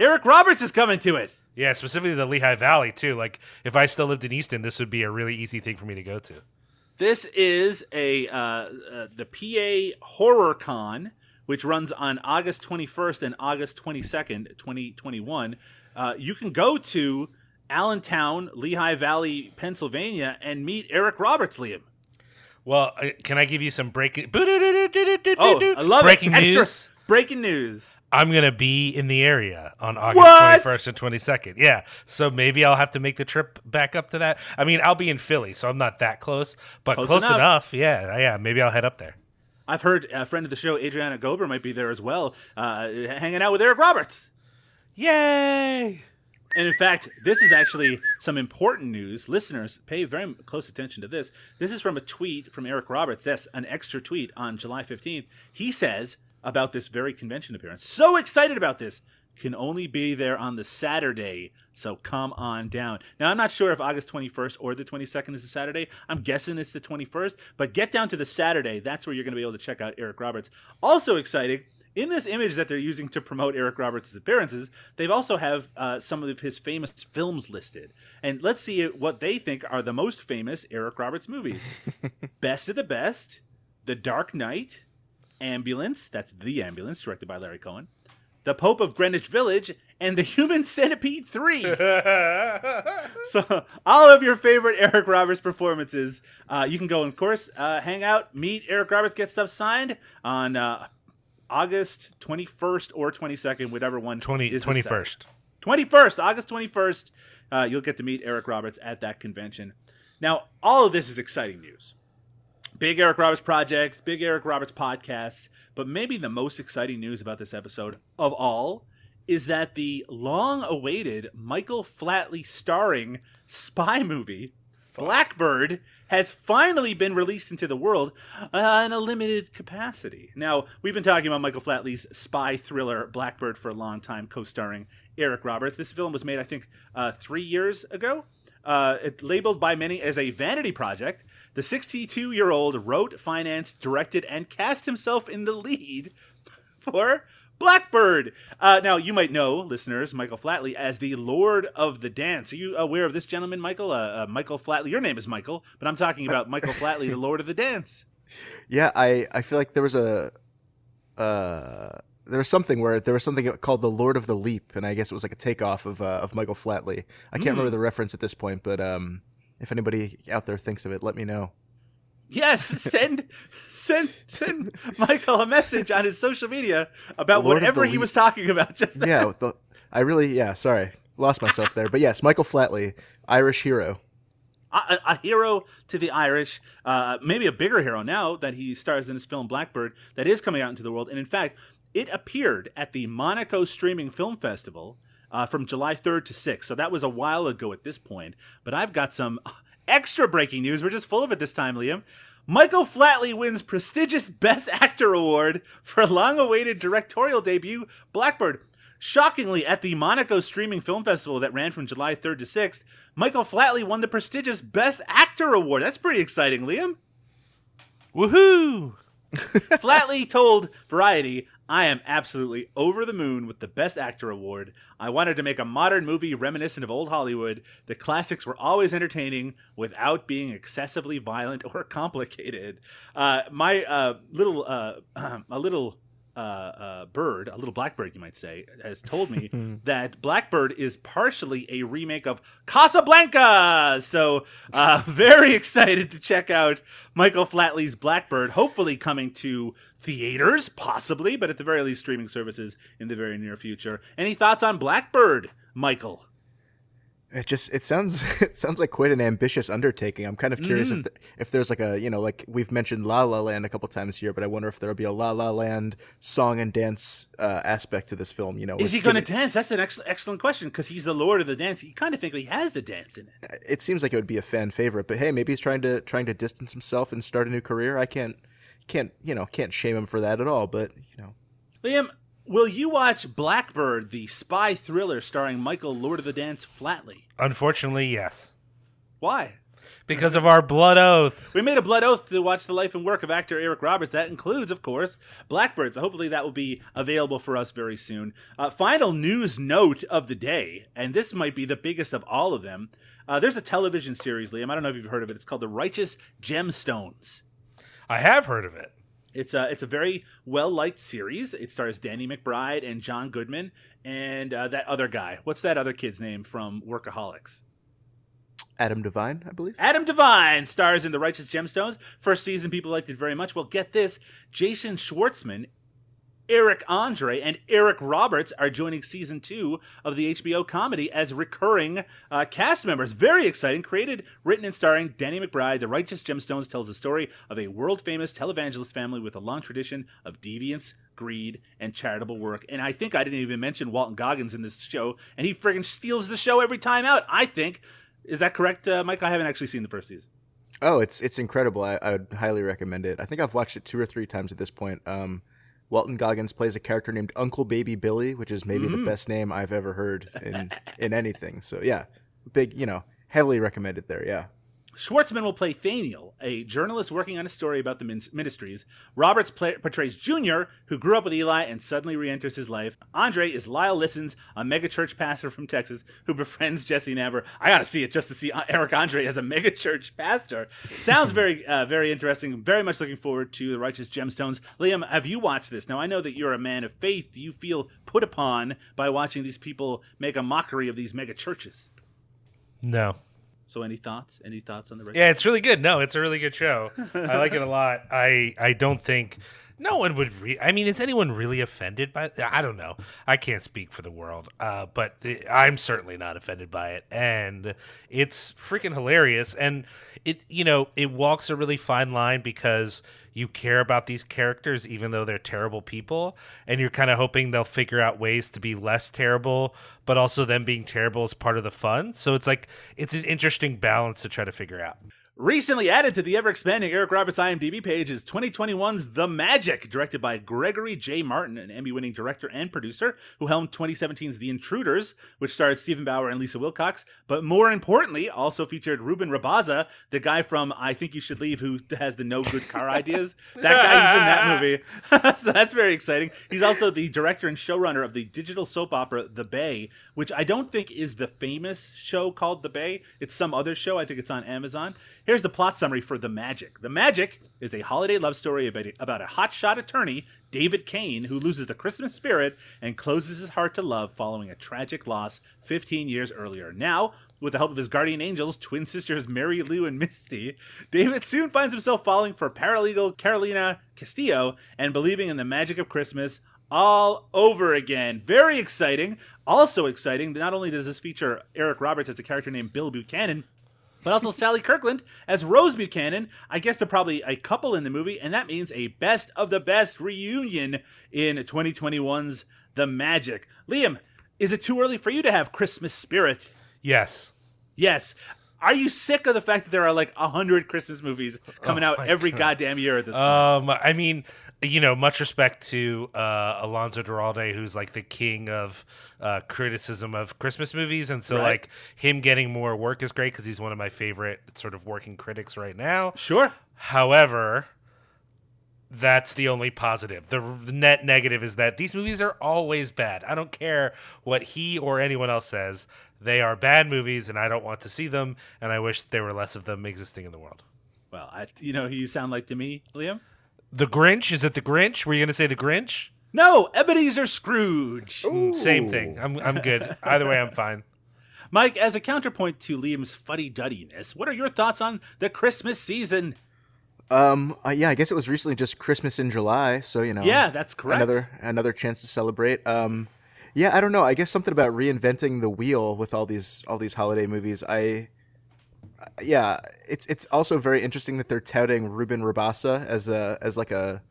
Eric Roberts is coming to it. Yeah, specifically the Lehigh Valley too. Like if I still lived in Easton, this would be a really easy thing for me to go to. This is a uh, uh, the PA Horror Con, which runs on August 21st and August 22nd, 2021. Uh, you can go to Allentown, Lehigh Valley, Pennsylvania, and meet Eric Roberts, Liam. Well, uh, can I give you some breaking? Oh, I love breaking it. Extra- news. Breaking news. I'm gonna be in the area on August What? 21st and 22nd. Yeah, so maybe I'll have to make the trip back up to that. I mean, I'll be in Philly, so I'm not that close, but Close close, enough. enough. Yeah, yeah. Maybe I'll head up there. I've heard a friend of the show, Adriana Gober, might be there as well, uh, hanging out with Eric Roberts. Yay! And in fact, this is actually some important news. Listeners, pay very close attention to this. This is from a tweet from Eric Roberts. That's an extra tweet on July 15th. He says about this very convention appearance. So excited about this. Can only be there on the Saturday, so come on down. Now, I'm not sure if August 21st or the 22nd is a Saturday. I'm guessing it's the 21st, but get down to the Saturday. That's where you're going to be able to check out Eric Roberts. Also exciting, in this image that they're using to promote Eric Roberts' appearances, they've also have uh, some of his famous films listed. And let's see what they think are the most famous Eric Roberts movies. best of the Best, The Dark Knight, Ambulance, that's The Ambulance, directed by Larry Cohen, The Pope of Greenwich Village, and The Human Centipede 3. so all of your favorite Eric Roberts performances, uh, you can go and of course uh, hang out, meet Eric Roberts, get stuff signed on uh, August 21st or 22nd, whatever one 20, is 21st. 21st, August 21st. Uh, you'll get to meet Eric Roberts at that convention. Now, all of this is exciting news. Big Eric Roberts projects, big Eric Roberts podcasts, but maybe the most exciting news about this episode of all is that the long awaited Michael Flatley starring spy movie Blackbird has finally been released into the world uh, in a limited capacity. Now, we've been talking about Michael Flatley's spy thriller Blackbird for a long time, co starring Eric Roberts. This film was made, I think, uh, three years ago. Uh, it labeled by many as a vanity project. The 62 year old wrote, financed, directed, and cast himself in the lead for Blackbird. Uh, now, you might know, listeners, Michael Flatley as the Lord of the Dance. Are you aware of this gentleman, Michael? Uh, uh, Michael Flatley. Your name is Michael, but I'm talking about Michael Flatley, the Lord of the Dance. Yeah, I I feel like there was a uh there was something where there was something called the Lord of the Leap, and I guess it was like a takeoff of uh, of Michael Flatley. I can't remember the reference at this point, but um, if anybody out there thinks of it, let me know. Yes, send send send Michael a message on his social media about Lord whatever he was talking about just then. Yeah, the, I really yeah, sorry, lost myself there, but yes, Michael Flatley, Irish hero. a, a hero to the Irish, uh, maybe a bigger hero now that he stars in his film Blackbird that is coming out into the world. And in fact, it appeared at the Monaco Streaming Film Festival uh, from July 3rd to 6th. So that was a while ago at this point. But I've got some extra breaking news. We're just full of it this time, Liam. Michael Flatley wins prestigious Best Actor award for long-awaited directorial debut Blackbird. Shockingly, at the Monaco Streaming Film Festival that ran from July 3rd to 6th, Michael Flatley won the prestigious Best Actor award. That's pretty exciting, Liam. Woohoo! Flatley told Variety, I am absolutely over the moon with the Best Actor award. I wanted to make a modern movie reminiscent of old Hollywood. The classics were always entertaining without being excessively violent or complicated. Uh, my uh, little, uh, a little uh, uh, bird, a little blackbird, you might say, has told me that Blackbird is partially a remake of Casablanca. So, uh, very excited to check out Michael Flatley's Blackbird, hopefully coming to theaters, possibly, but at the very least, streaming services in the very near future. Any thoughts on Blackbird, Michael? It just it sounds it sounds like quite an ambitious undertaking. I'm kind of curious if th- if there's like a you know like we've mentioned La La Land a couple times here, but I wonder if there'll be a La La Land song and dance uh, aspect to this film. You know, Is he going to dance? That's an ex- excellent question because he's the lord of the dance. You kind of think he has the dance in it. It seems like it would be a fan favorite, but hey, maybe he's trying to trying to distance himself and start a new career. I can't can't you know can't shame him for that at all. But you know, Liam, will you watch Blackbird, the spy thriller starring Michael Lord of the Dance Flatley? Unfortunately, yes. Why? Because of our blood oath. We made a blood oath to watch the life and work of actor Eric Roberts. That includes, of course, Blackbird. So hopefully that will be available for us very soon. Uh, final news note of the day, and this might be the biggest of all of them. Uh, there's a television series, Liam. I don't know if you've heard of it. It's called The Righteous Gemstones. I have heard of it. It's a it's a very well liked series. It stars Danny McBride and John Goodman and uh, that other guy. What's that other kid's name from Workaholics? Adam DeVine, I believe. Adam DeVine stars in The Righteous Gemstones. First season, people liked it very much. Well, get this Jason Schwartzman, Eric Andre, and Eric Roberts are joining season two of the HBO comedy as recurring uh, cast members. Very exciting. Created, written, and starring Danny McBride, The Righteous Gemstones tells the story of a world famous televangelist family with a long tradition of deviance, greed, and charitable work. And I think I didn't even mention Walton Goggins in this show, and he friggin' steals the show every time out, I think. Is that correct, uh, Mike? I haven't actually seen the first season. Oh, it's it's incredible. I, I would highly recommend it. I think I've watched it two or three times at this point. Um, Walton Goggins plays a character named Uncle Baby Billy, which is maybe the mm-hmm. best name I've ever heard in in anything. So yeah, big you know heavily recommended there. Yeah. Schwartzman will play Thaniel, a journalist working on a story about the min- ministries. Roberts play- portrays Junior, who grew up with Eli and suddenly re-enters his life. Andre is Lyle Lissons, a megachurch pastor from Texas who befriends Jesse Naber. I gotta see it just to see uh, Eric Andre as a megachurch pastor. Sounds very, uh, very interesting. Very much looking forward to the Righteous Gemstones. Liam, have you watched this? Now I know that you're a man of faith. Do you feel put upon by watching these people make a mockery of these megachurches? No. So any thoughts? Any thoughts on the? Yeah, it's really good. No, it's a really good show. I like it a lot. I I don't think no one would. Re- I mean, is anyone really offended by? I don't know. I can't speak for the world, uh, but I'm certainly not offended by it, and it's freaking hilarious. And it, you know, it walks a really fine line because you care about these characters even though they're terrible people and you're kind of hoping they'll figure out ways to be less terrible but also them being terrible is part of the fun. So it's like it's an interesting balance to try to figure out Recently added to the ever expanding Eric Roberts IMDb page is 2021's The Magic, directed by Gregori J. Martin, an Emmy winning director and producer who helmed 2017's The Intruders, which starred Steven Bauer and Lisa Wilcox, but more importantly, also featured Ruben Rabasa, the guy from I Think You Should Leave who has the no good car ideas. That guy was in that movie. so that's very exciting. He's also the director and showrunner of the digital soap opera The Bay, which I don't think is the famous show called The Bay. It's some other show. I think it's on Amazon. Here's the plot summary for The Magic. The Magic is a holiday love story about a, about a hotshot attorney, David Kane, who loses the Christmas spirit and closes his heart to love following a tragic loss 15 years earlier. Now, with the help of his guardian angels, twin sisters Mary Lou and Misty, David soon finds himself falling for paralegal Carolina Castillo and believing in the magic of Christmas all over again. Very exciting. Also exciting, not only does this feature Eric Roberts as a character named Bill Buchanan, but also Sally Kirkland as Rose Buchanan. I guess they're probably a couple in the movie, and that means a best of the best reunion in 2021's The Magic. Liam, is it too early for you to have Christmas spirit? yes Yes. Are you sick of the fact that there are like a hundred Christmas movies coming Oh out every God. goddamn year at this point? Um, I mean, you know, much respect to uh, Alonso Duralde, who's like the king of uh, criticism of Christmas movies, and so Right. like him getting more work is great because he's one of my favorite sort of working critics right now. Sure. However, that's the only positive. The, the net negative is that these movies are always bad. I don't care what he or anyone else says. They are bad movies, and I don't want to see them. And I wish there were less of them existing in the world. Well, I, you know who you sound like to me, Liam? The Grinch? Is it the Grinch? Were you going to say the Grinch? No, Ebenezer Scrooge. Mm, Same thing. I'm I'm good. Either way, I'm fine. Mike, as a counterpoint to Liam's fuddy-duddiness, what are your thoughts on the Christmas season? Um, uh, yeah, I guess it was recently just Christmas in July, so you know. Yeah, that's correct. Another another chance to celebrate. Um, yeah, I don't know. I guess something about reinventing the wheel with all these all these holiday movies. I, yeah, it's it's also very interesting that they're touting Ruben Rabasa as a as like a,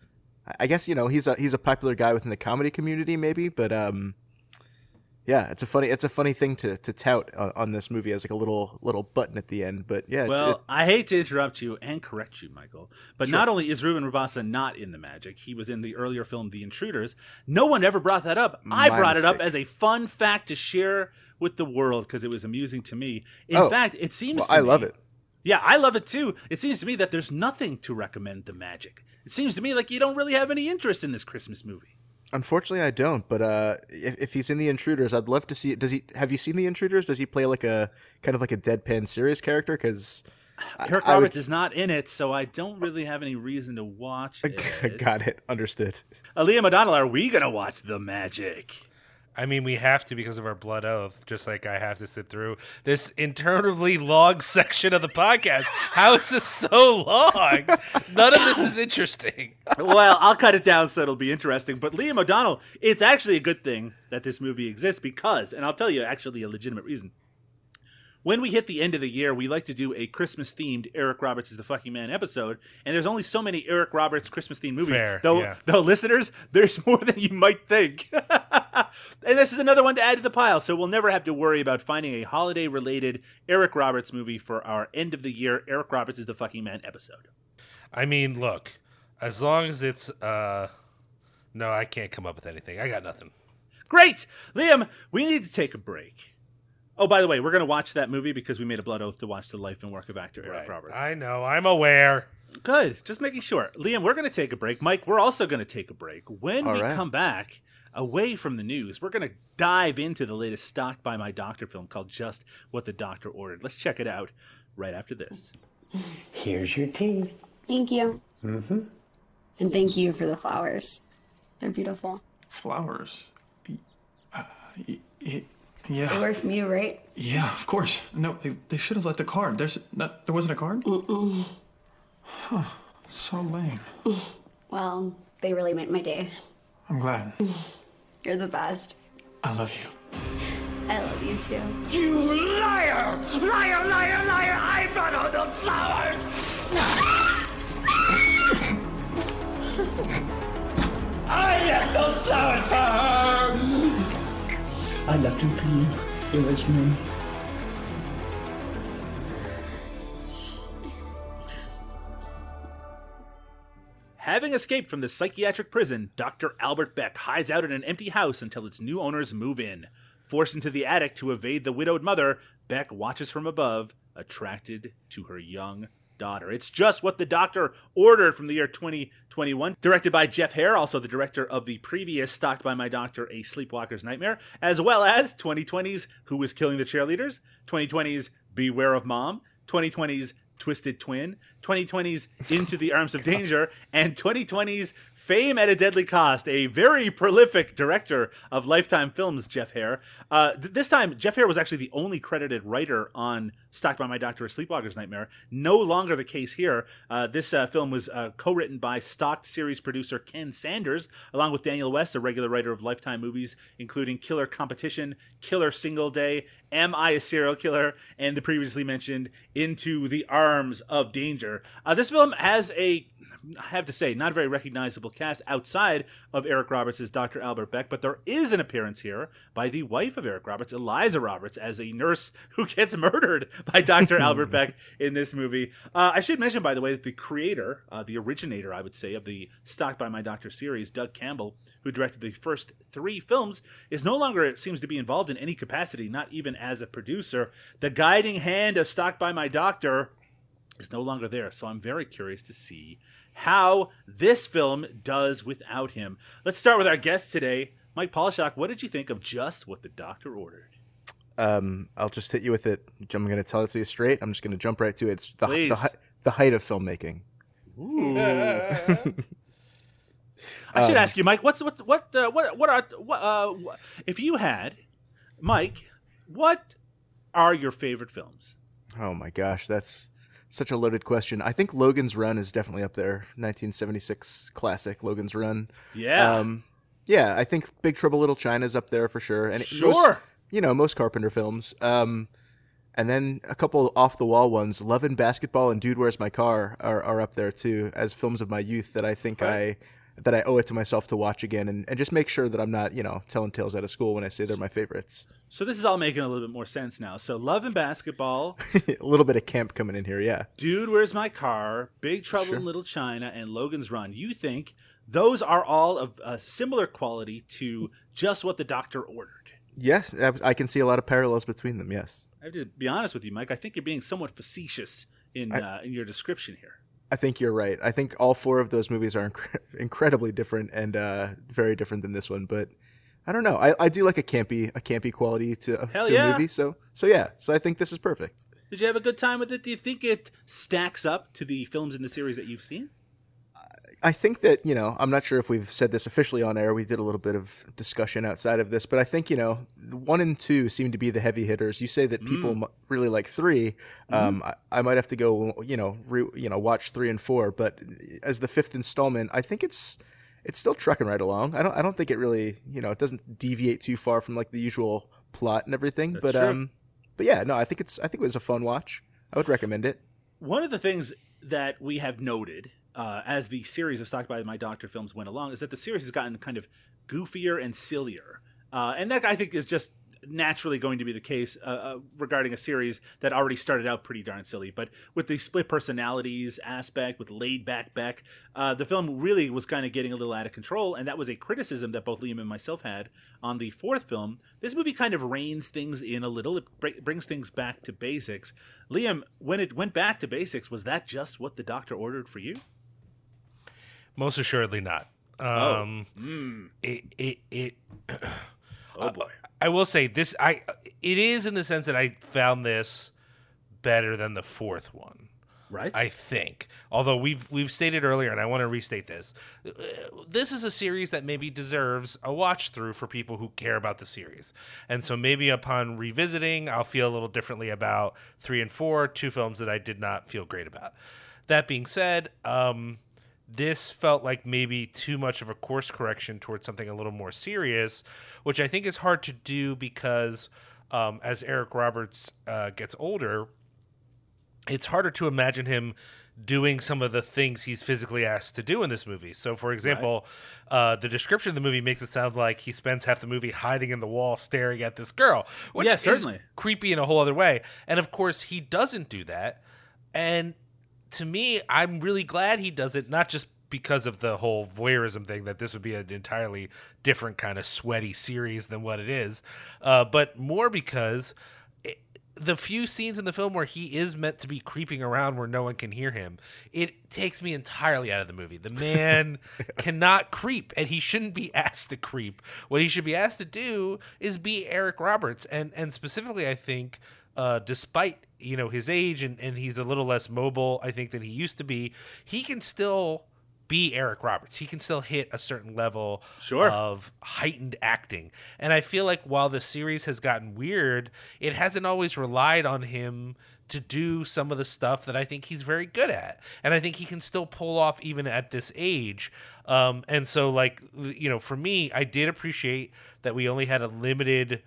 I guess you know he's a he's a popular guy within the comedy community maybe, but um, yeah, it's a funny it's a funny thing to to tout on, on this movie as like a little little button at the end. But yeah, Well, it- I hate to interrupt you and correct you, Michael, but not only is Ruben Rabasa not in The Magic, he was in the earlier film The Intruders. No one ever brought that up. I My brought it up as a fun fact to share with the world because it was amusing to me. In Oh, fact, it seems well, to I love it. Yeah, I love it too. It seems to me that there's nothing to recommend The Magic. It seems to me like you don't really have any interest in this Christmas movie. Unfortunately, I don't. But uh, if, if he's in the Intruders, I'd love to see. It. Does he? Have you seen the Intruders? Does he play like a kind of like a deadpan serious character? Because Eric I would- Roberts is not in it, so I don't really have any reason to watch it. got it, understood. Liam O'Donnell, are we gonna watch The Magic? I mean, we have to because of our blood oath, just like I have to sit through this interminably long section of the podcast. How is this so long? None of this is interesting. well, I'll cut it down so it'll be interesting. But Liam O'Donnell, it's actually a good thing that this movie exists because, and I'll tell you actually a legitimate reason. When we hit the end of the year, we like to do a Christmas themed Eric Roberts is the fucking man episode, and there's only so many Eric Roberts Christmas themed movies. Fair, though, yeah. though listeners, there's more than you might think. and this is another one to add to the pile, so we'll never have to worry about finding a holiday related Eric Roberts movie for our end of the year Eric Roberts is the fucking man episode. I mean, look, as long as it's uh no, I can't come up with anything. I got nothing. Great! Liam, we need to take a break. Oh, by the way, we're going to watch that movie because we made a blood oath to watch the life and work of actor Eric Roberts. I know, I'm aware. Good. Just making sure. Liam, we're going to take a break. Mike, we're also going to take a break. When All we right. come back, away from the news, we're going to dive into the latest Stalked by My Doctor film called Just What the Doctor Ordered. Let's check it out right after this. Here's your tea. Thank you. Mm-hmm. And thank you for the flowers. They're beautiful. Flowers. Uh, y- y- They yeah, were from you, right? yeah, of course. No, they, they should have left a card. There's not, there wasn't a card. Huh? So lame. Well, they really made my day. I'm glad. You're the best. I love you. I love you too. You liar! Liar, liar, liar! I brought all the flowers! I left those flowers for her. I left him for you. It was me. Having escaped from the psychiatric prison, Dr. Albert Beck hides out in an empty house until its new owners move in. Forced into the attic to evade the widowed mother, Beck watches from above, attracted to her young daughter. It's just what the doctor ordered from the year 2021. Directed by Jeff Hare, also the director of the previous Stalked by My Doctor, A Sleepwalker's Nightmare, as well as 2020's Who Was Killing the Cheerleaders, 2020's Beware of Mom, 2020's Twisted Twin, 2020's Into the Arms of Danger, and 2020's Fame at a Deadly Cost, a very prolific director of Lifetime films, Jeff Hare. Uh, th- this time, Jeff Hare was actually the only credited writer on Stalked by My Doctor, A Sleepwalker's Nightmare. No longer the case here. Uh, this uh, film was uh, co written by Stalked series producer Ken Sanders, along with Daniel West, a regular writer of Lifetime movies, including Killer Competition, Killer Single Day, Am I a Serial Killer, and the previously mentioned Into the Arms of Danger. Uh, this film has a I have to say, not a very recognizable cast outside of Eric Roberts as Dr. Albert Beck, but there is an appearance here by the wife of Eric Roberts, Eliza Roberts, as a nurse who gets murdered by Dr. Albert Beck in this movie. Uh, I should mention, by the way, that the creator, uh, the originator, I would say, of the Stalked by My Doctor series, Doug Campbell, who directed the first three films, is no longer, it seems to be involved in any capacity, not even as a producer. The guiding hand of Stalked by My Doctor is no longer there, so I'm very curious to see how this film does without him. Let's start with our guest today, Mike Paulshock. What did you think of just what the doctor ordered? Um, I'll just hit you with it. I'm going to tell it to you straight. I'm just going to jump right to it. It's the, the, the height of filmmaking. Ooh. I should Um, ask you, Mike. What's what what uh, what what are what, uh, what, if you had, Mike? What are your favorite films? Oh my gosh, that's such a loaded question. I think Logan's Run is definitely up there. 1976 classic Logan's Run. Yeah, Um, yeah, I think Big Trouble Little China is up there for sure. And it- Sure. you know, most Carpenter films. Um, and then a couple off the wall ones, Love and Basketball and Dude Where's My Car are, are up there too as films of my youth that I think I that I owe it to myself to watch again and, and just make sure that I'm not, you know, telling tales out of school when I say they're my favorites. so this is all making a little bit more sense now. So, Love and Basketball, a little bit of camp coming in here, yeah. Dude, Where's My Car, Big Trouble Sure. in Little China, and Logan's Run. You think those are all of a similar quality to just what the doctor ordered? Yes, I I can see a lot of parallels between them, yes. I have to be honest with you, Mike. I think you're being somewhat facetious in I- uh, in your description here. I think you're right. I think all four of those movies are incre- incredibly different and uh, very different than this one. But I don't know. I, I do like a campy a campy quality to, Hell to yeah. a movie. So so yeah. So I think this is perfect. Did you have a good time with it? Do you think it stacks up to the films in the series that you've seen? I think that you know I'm not sure if we've said this officially on air. We did a little bit of discussion outside of this, but I think you know one and two seem to be the heavy hitters. You say that people Mm. m- really like 3 Mm-hmm. Um, I, I might have to go you know re, you know watch three and four, but as the fifth installment, I think it's it's still trucking right along. I don't I don't think it really you know it doesn't deviate too far from like the usual plot and everything. That's but true. um, but yeah, no, I think it's I think it was a fun watch. I would recommend it. One of the things that we have noted uh, as the series of Stalked by My Doctor films went along is that the series has gotten kind of goofier and sillier. Uh, and that I think is just naturally going to be the case uh, uh, regarding a series that already started out pretty darn silly. But with the split personalities aspect, with laid back Beck, uh, the film really was kind of getting a little out of control. And that was a criticism that both Liam and myself had on the fourth film. This movie kind of reins things in a little, it br- brings things back to basics. Liam, when it went back to basics, was that just what the doctor ordered for you? Most assuredly not. Um, Mm. it it it. Oh boy. I will say this. I it is in the sense that I found this better than the fourth one. Right? I think. Although we've we've stated earlier, and I want to restate this, uh, this is a series that maybe deserves a watch through for people who care about the series. And so maybe upon revisiting, I'll feel a little differently about three and four, two films that I did not feel great about. That being said, um, this felt like maybe too much of a course correction towards something a little more serious, which I think is hard to do because um, as Eric Roberts uh, gets older, it's harder to imagine him doing some of the things he's physically asked to do in this movie. So, for example, uh, the description of the movie makes it sound like he spends half the movie hiding in the wall staring at this girl, which Yeah, is certainly. creepy in a whole other way. And of course, he doesn't do that. And to me, I'm really glad he does it, not just because of the whole voyeurism thing that this would be an entirely different kind of sweaty series than what it is, uh, but more because it, the few scenes in the film where he is meant to be creeping around where no one can hear him, it takes me entirely out of the movie. The man cannot creep, and he shouldn't be asked to creep. What he should be asked to do is be Eric Roberts, and and specifically, I think uh, despite you know his age and, and he's a little less mobile, I think than he used to be, he can still be Eric Roberts. He can still hit a certain level Sure. of heightened acting. And I feel like while the series has gotten weird, it hasn't always relied on him to do some of the stuff that I think he's very good at. And I think he can still pull off even at this age. Um, and so, like, you know, for me, I did appreciate that we only had a limited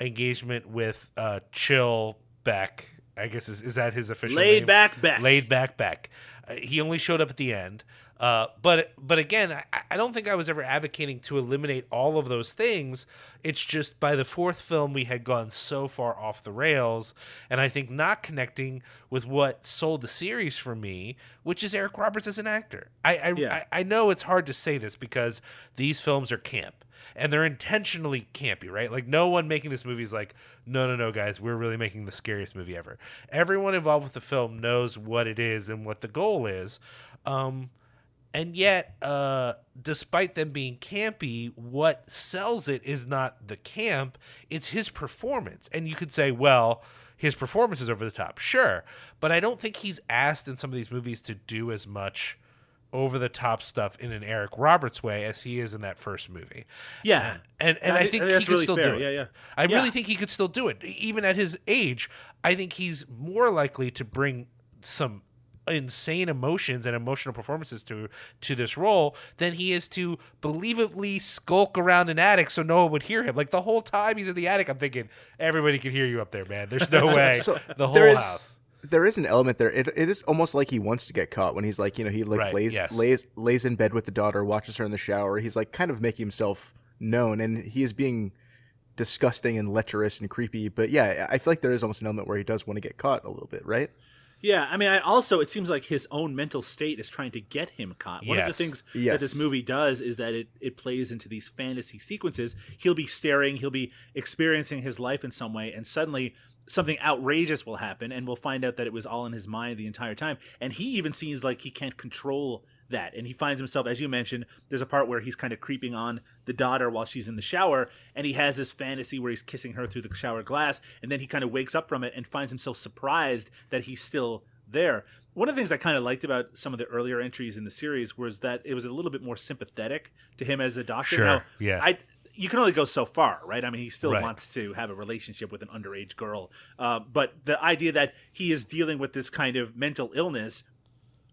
engagement with uh, Chill Beck. I guess is, is that his official Laid name? back Beck. Laid back Beck. Uh, he only showed up at the end. Uh, but but again, I, I don't think I was ever advocating to eliminate all of those things. It's just by the fourth film we had gone so far off the rails, and I think not connecting with what sold the series for me, which is Eric Roberts as an actor. I I, Yeah. I, I know it's hard to say this because these films are camp and they're intentionally campy, right? Like no one making this movie is like, no, no, no, guys, we're really making the scariest movie ever. Everyone involved with the film knows what it is and what the goal is. Um, and yet, uh, despite them being campy, what sells it is not the camp, it's his performance. And you could say, well, his performance is over the top. Sure. But I don't think he's asked in some of these movies to do as much over the top stuff in an Eric Roberts way as he is in that first movie. Yeah. And and I I, think I he could really still fair. do it. Yeah, yeah. I Yeah. really think he could still do it. Even at his age, I think he's more likely to bring some insane emotions and emotional performances to to this role than he is to believably skulk around an attic so no one would hear him. Like the whole time he's in the attic, I'm thinking everybody can hear you up there, man. There's no way. so the whole there is- house. There is an element there. It, it is almost like he wants to get caught when he's like, you know, he like Right, lays yes. lays lays in bed with the daughter, watches her in the shower. He's like kind of making himself known, and he is being disgusting and lecherous and creepy. But yeah, I feel like there is almost an element where he does want to get caught a little bit, right? Yeah, I mean, I also it seems like his own mental state is trying to get him caught. One of the Yes. things that this movie does is that it it plays into these fantasy sequences. He'll be staring, he'll be experiencing his life in some way, and suddenly something outrageous will happen, and we'll find out that it was all in his mind the entire time. And he even seems like he can't control that, and he finds himself, as you mentioned, there's a part where he's kind of creeping on the daughter while she's in the shower, and he has this fantasy where he's kissing her through the shower glass, and then he kind of wakes up from it and finds himself surprised that he's still there. One of the things I kind of liked about some of the earlier entries in the series was that it was a little bit more sympathetic to him as a doctor. Sure, Now, yeah. I you can only go so far, right? I mean, he still Right. wants to have a relationship with an underage girl, uh, but the idea that he is dealing with this kind of mental illness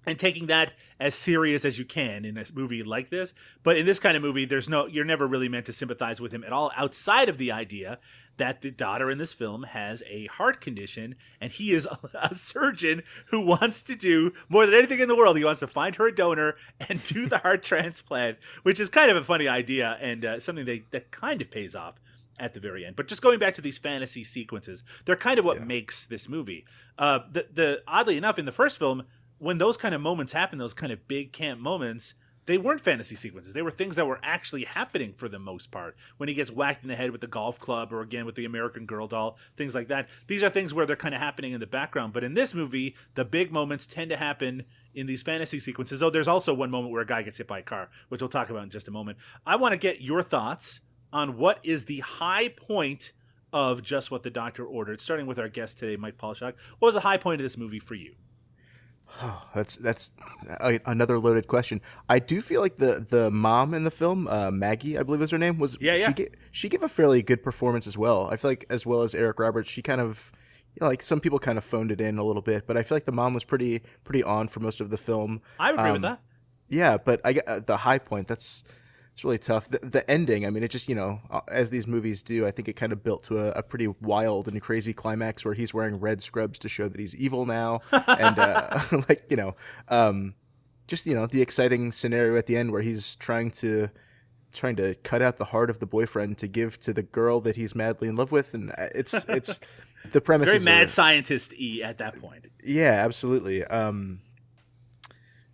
and taking that as serious as you can in a movie like this. But in this kind of movie, there's no you're never really meant to sympathize with him at all outside of the idea that the daughter in this film has a heart condition and he is a, a surgeon who wants to do more than anything in the world he wants to find her a donor and do the heart transplant which is kind of a funny idea and uh, something that, that kind of pays off at the very end. But just going back to these fantasy sequences, they're kind of what makes this movie. Uh, the the oddly enough, in the first film, when those kind of moments happen, those kind of big camp moments, they weren't fantasy sequences. They were things that were actually happening for the most part. When he gets whacked in the head with the golf club, or again with the American Girl doll, things like that. These are things where they're kind of happening in the background. But in this movie, the big moments tend to happen in these fantasy sequences. Though there's also one moment where a guy gets hit by a car, which we'll talk about in just a moment. I want to get your thoughts on what is the high point of just what the doctor ordered. Starting with our guest today, Mike Paulshock. What was the high point of this movie for you? That's that's another loaded question. I do feel like the the mom in the film, uh, Maggie, I believe was her name, was Yeah, yeah. She gave, she gave a fairly good performance as well. I feel like as well as Eric Roberts, she kind of you know, like some people kind of phoned it in a little bit, but I feel like the mom was pretty pretty on for most of the film. I would agree with Um, that. Yeah, but I get uh, the high point. That's it's really tough. The, the ending, I mean, it just you know, uh, as these movies do, I think it kind of built to a, a pretty wild and crazy climax where he's wearing red scrubs to show that he's evil now, and uh, like you know, um, just you know, the exciting scenario at the end where he's trying to trying to cut out the heart of the boyfriend to give to the girl that he's madly in love with, and uh, it's it's the premise Very mad scientist e at that point. yeah, absolutely. Um,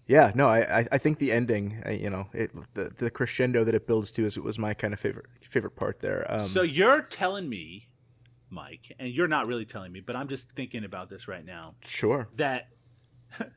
yeah, no, I, I, think the ending, uh, you know, it, the the crescendo that it builds to is it was my kind of favorite favorite part there. Um, so you're telling me, Mike, and you're not really telling me, but I'm just thinking about this right now. sure, that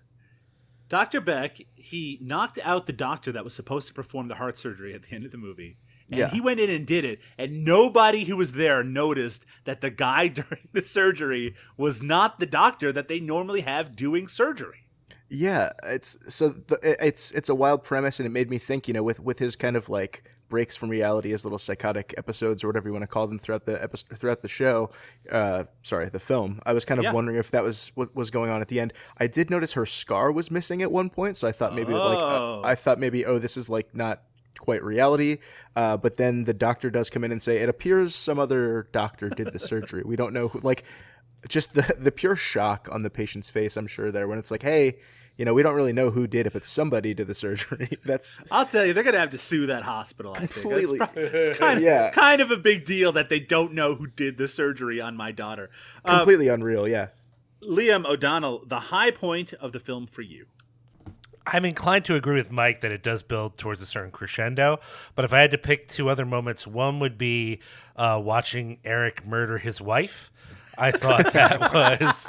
Dr. Beck, he knocked out the doctor that was supposed to perform the heart surgery at the end of the movie. And Yeah. he went in and did it, and nobody who was there noticed that the guy during the surgery was not the doctor that they normally have doing surgery. Yeah, it's so the, it's it's a wild premise, and it made me think, you know, with with his kind of like breaks from reality, his little psychotic episodes or whatever you want to call them throughout the episode throughout the show. Uh, sorry, the film. I was kind of Yeah. wondering if that was what was going on at the end. I did notice her scar was missing at one point, so I thought maybe like Oh. uh, I thought maybe oh this is like not quite reality. Uh, but then the doctor does come in and say it appears some other doctor did the surgery. We don't know who. Like just the the pure shock on the patient's face. I'm sure there when it's like hey. You know, we don't really know who did it, but somebody did the surgery. That's I'll tell you, they're gonna have to sue that hospital. I think Completely. It's, probably- it's kind of Yeah. kind of a big deal that they don't know who did the surgery on my daughter. Uh, completely unreal. Yeah. Liam O'Donnell, the high point of the film for you. I'm inclined to agree with Mike that it does build towards a certain crescendo. But if I had to pick two other moments, one would be uh, watching Eric murder his wife. I thought that was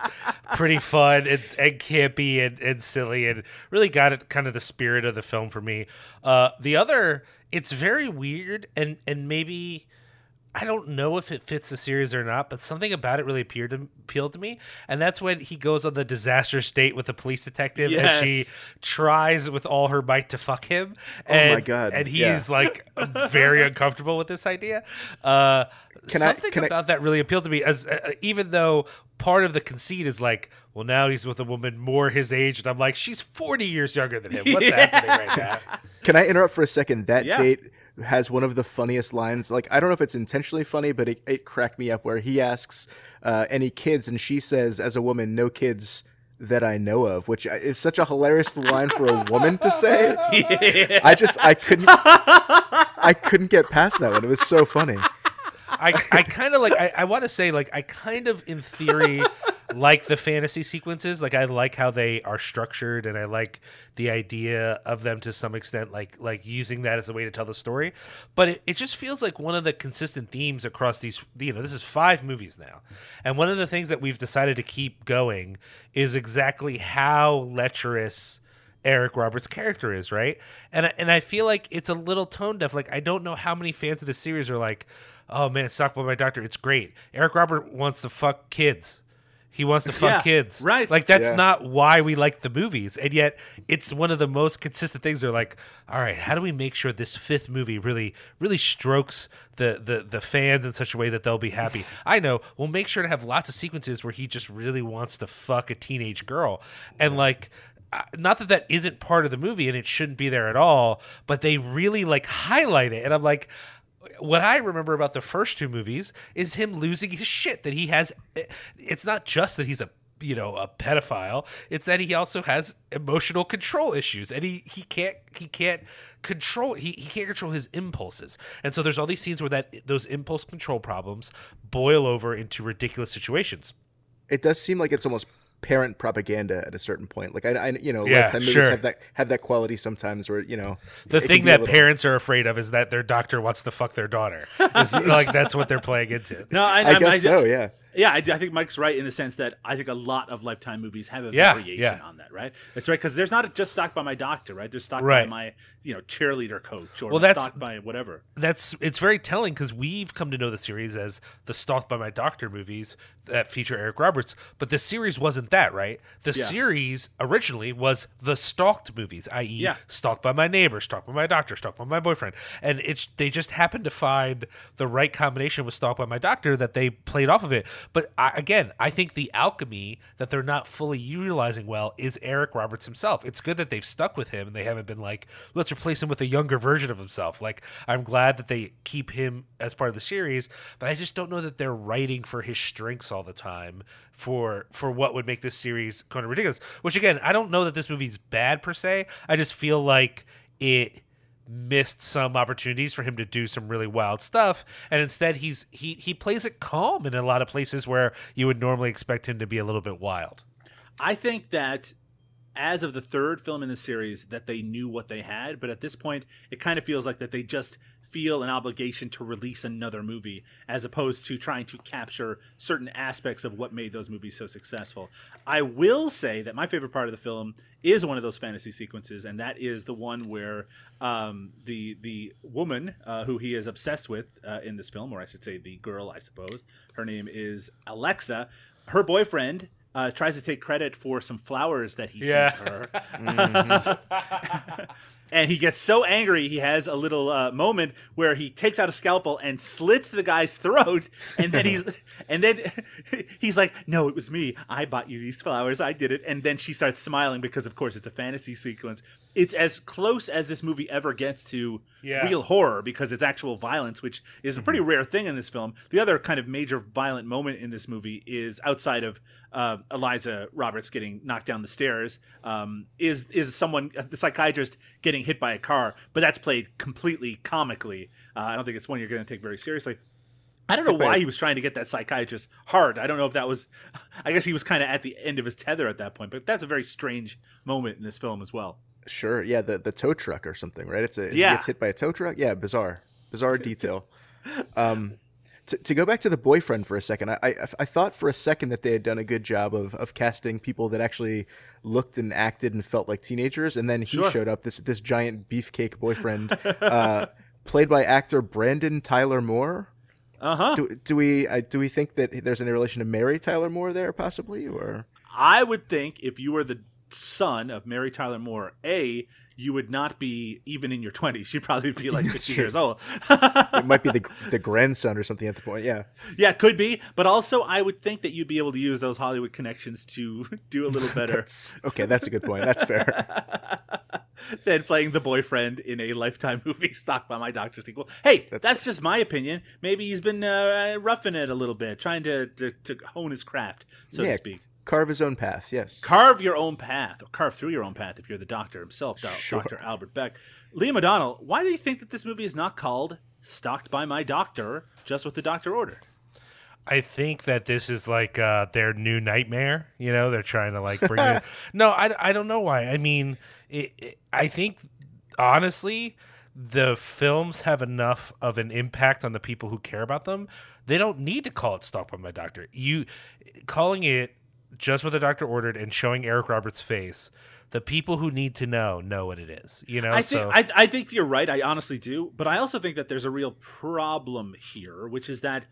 pretty fun and, and campy and, and silly and really got it kind of the spirit of the film for me. Uh, the other, it's very weird and and maybe I don't know if it fits the series or not, but something about it really appeared to, appealed to me, and that's when he goes on the disastrous date with the police detective, and she tries with all her might to fuck him. Oh my And, God, And he's yeah. like very uncomfortable with this idea. Uh, Can I- something can I- about that really appealed to me, as uh, even though part of the conceit is like, well, now he's with a woman more his age, and I'm like, she's 40 years younger than him. What's happening right now? Can I interrupt for a second? That Yeah. date has one of the funniest lines. Like I don't know if it's intentionally funny, but it, it cracked me up. Where he asks, uh, "Any kids?" and she says, as a woman, "No kids." That I know of, which is such a hilarious line for a woman to say. I just I couldn't I couldn't get past that one. It was so funny. I, I kind of like I, I want to say like I kind of in theory like the fantasy sequences like I like how they are structured and I like the idea of them to some extent like like using that as a way to tell the story but it, it just feels like one of the consistent themes across these you know this is five movies now and one of the things that we've decided to keep going is exactly how lecherous Eric Roberts' character is, right? And and I feel like it's a little tone deaf. Like I don't know how many fans of the series are like, "Oh man, Stalked by My Doctor, it's great." Eric Robert wants to fuck kids. He wants to fuck Yeah, kids, right. Like that's Yeah. not why we like the movies, and yet it's one of the most consistent things. They're like, all right, how do we make sure this fifth movie really, really strokes the the the fans in such a way that they'll be happy? I know we'll make sure to have lots of sequences where he just really wants to fuck a teenage girl, and like uh, not that that isn't part of the movie and it shouldn't be there at all but they really like highlight it and i'm like what i remember about the first two movies is him losing his shit that he has it's not just that he's a you know a pedophile it's that he also has emotional control issues and he he can't he can't control he, he can't control his impulses. And so there's all these scenes where that those impulse control problems boil over into ridiculous situations. It does seem like it's almost parent propaganda at a certain point. Like I, I you know, Yeah, lifetime movies sure. have that have that quality sometimes where you know The thing that little- parents are afraid of is that their doctor wants to fuck their daughter. Like that's what they're playing into. No, I, I I'm- guess so. Yeah. Yeah, I, I think Mike's right in the sense that I think a lot of Lifetime movies have a Yeah, variation yeah. on that, right? That's right, because there's not just Stalked by My Doctor, right? There's Stalked Right. by My, you know, cheerleader coach or Well, that's- Stalked by whatever. That's it's very telling because we've come to know the series as the Stalked by My Doctor movies that feature Eric Roberts, but the series wasn't that, right? The Yeah. series originally was the Stalked movies, i.e., Yeah. Stalked by My Neighbor, Stalked by My Doctor, Stalked by My Boyfriend, and it's they just happened to find the right combination with Stalked by My Doctor that they played off of it. But I, again, I think the alchemy that they're not fully utilizing well is Eric Roberts himself. It's good that they've stuck with him and they haven't been like, let's replace him with a younger version of himself. Like, I'm glad that they keep him as part of the series, but I just don't know that they're writing for his strengths all the time for for what would make this series kind of ridiculous. Which again, I don't know that this movie's bad per se. I just feel like it missed some opportunities for him to do some really wild stuff. And instead he's he he plays it calm in a lot of places where you would normally expect him to be a little bit wild. I think that as of the third film in the series, that they knew what they had, but at this point, it kind of feels like that they just feel an obligation to release another movie as opposed to trying to capture certain aspects of what made those movies so successful. I will say that my favorite part of the film is one of those fantasy sequences, and that is the one where um, the the woman uh, who he is obsessed with uh, in this film, or I should say the girl, I suppose, her name is Alexa. Her boyfriend uh, tries to take credit for some flowers that he Yeah. sent her. and he gets so angry he has a little uh, moment where he takes out a scalpel and slits the guy's throat and then he's and then he's like no it was me. I bought you these flowers. I did it. And then she starts smiling because of course it's a fantasy sequence it's as close as this movie ever gets to Yeah. real horror because it's actual violence which is a pretty rare thing in this film the other kind of major violent moment in this movie is outside of uh, Eliza Roberts getting knocked down the stairs um, is is someone the psychiatrist getting hit by a car, but that's played completely comically. Uh, I don't think it's one you're going to take very seriously. I don't know why he was trying to get that psychiatrist hard. I don't know if that was. I guess he was kind of at the end of his tether at that point, but that's a very strange moment in this film as well. Sure. Yeah, the the tow truck or something, right? It's a Yeah. gets hit by a tow truck. Yeah, bizarre, bizarre detail. Um, to, to go back to the boyfriend for a second, I, I I thought for a second that they had done a good job of of casting people that actually looked and acted and felt like teenagers, and then he Sure. showed up this this giant beefcake boyfriend, uh, played by actor Brandon Tyler Moore. Uh huh. Do, do we uh, do we think that there's any relation to Mary Tyler Moore there possibly or I would think if you were the son of Mary Tyler Moore, a you would not be even in your twenties. You'd probably be like fifty years old. it might be the the grandson or something at the point? Yeah. Yeah, it could be. But also, I would think that you'd be able to use those Hollywood connections to do a little better Okay, that's a good point. That's fair. than playing the boyfriend in a Lifetime movie stalked by my doctor sequel. Hey, that's, That's- just my opinion. Maybe he's been uh, roughing it a little bit, trying to, to, to hone his craft, so Yeah. to speak. Carve his own path. Yes. Carve your own path, or carve through your own path if you're the doctor himself, Doc- Sure. Dr. Albert Beck. Liam O'Donnell, why do you think that this movie is not called Stalked by My Doctor, just what the doctor ordered? I think that this is like uh, their new nightmare. You know, they're trying to like bring it. No, I, I don't know why. I mean, it, it, I think honestly, the films have enough of an impact on the people who care about them. They don't need to call it "Stalked by My Doctor." You calling it just what the doctor ordered and showing Eric Roberts' face. The people who need to know know what it is. You know, I think so I, I think you're right. I honestly do, but I also think that there's a real problem here, which is that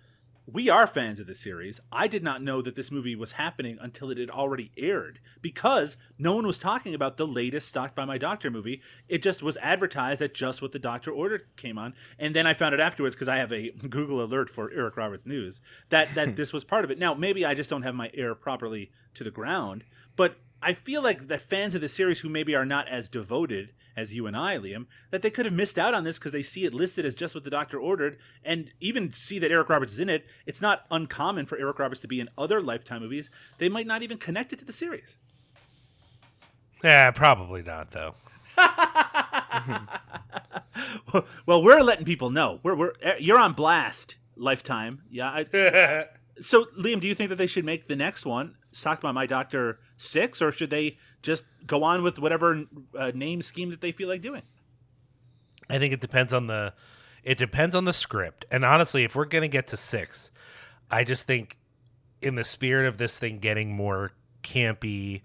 we are fans of the series. I did not know that this movie was happening until it had already aired because no one was talking about the latest Stalked by My Doctor movie. It just was advertised that just what the doctor ordered came on, and then I found it afterwards because I have a Google alert for Eric Roberts News that that hmm. this was part of it. Now maybe I just don't have my ear properly to the ground, but I feel like the fans of the series who maybe are not as devoted as you and I, Liam, that they could have missed out on this because they see it listed as just what the doctor ordered, and even see that Eric Roberts is in it. It's not uncommon for Eric Roberts to be in other Lifetime movies. They might not even connect it to the series. yeah, probably not though. well, we're letting people know. We're, we're eh, you're on blast, Lifetime. Yeah. I, so, Liam, do you think that they should make the next one "Stalked by My Doctor" six, or should they just go on with whatever uh, name scheme that they feel like doing? I think it depends on the it depends on the script. And honestly, if we're gonna get to six, I just think in the spirit of this thing getting more campy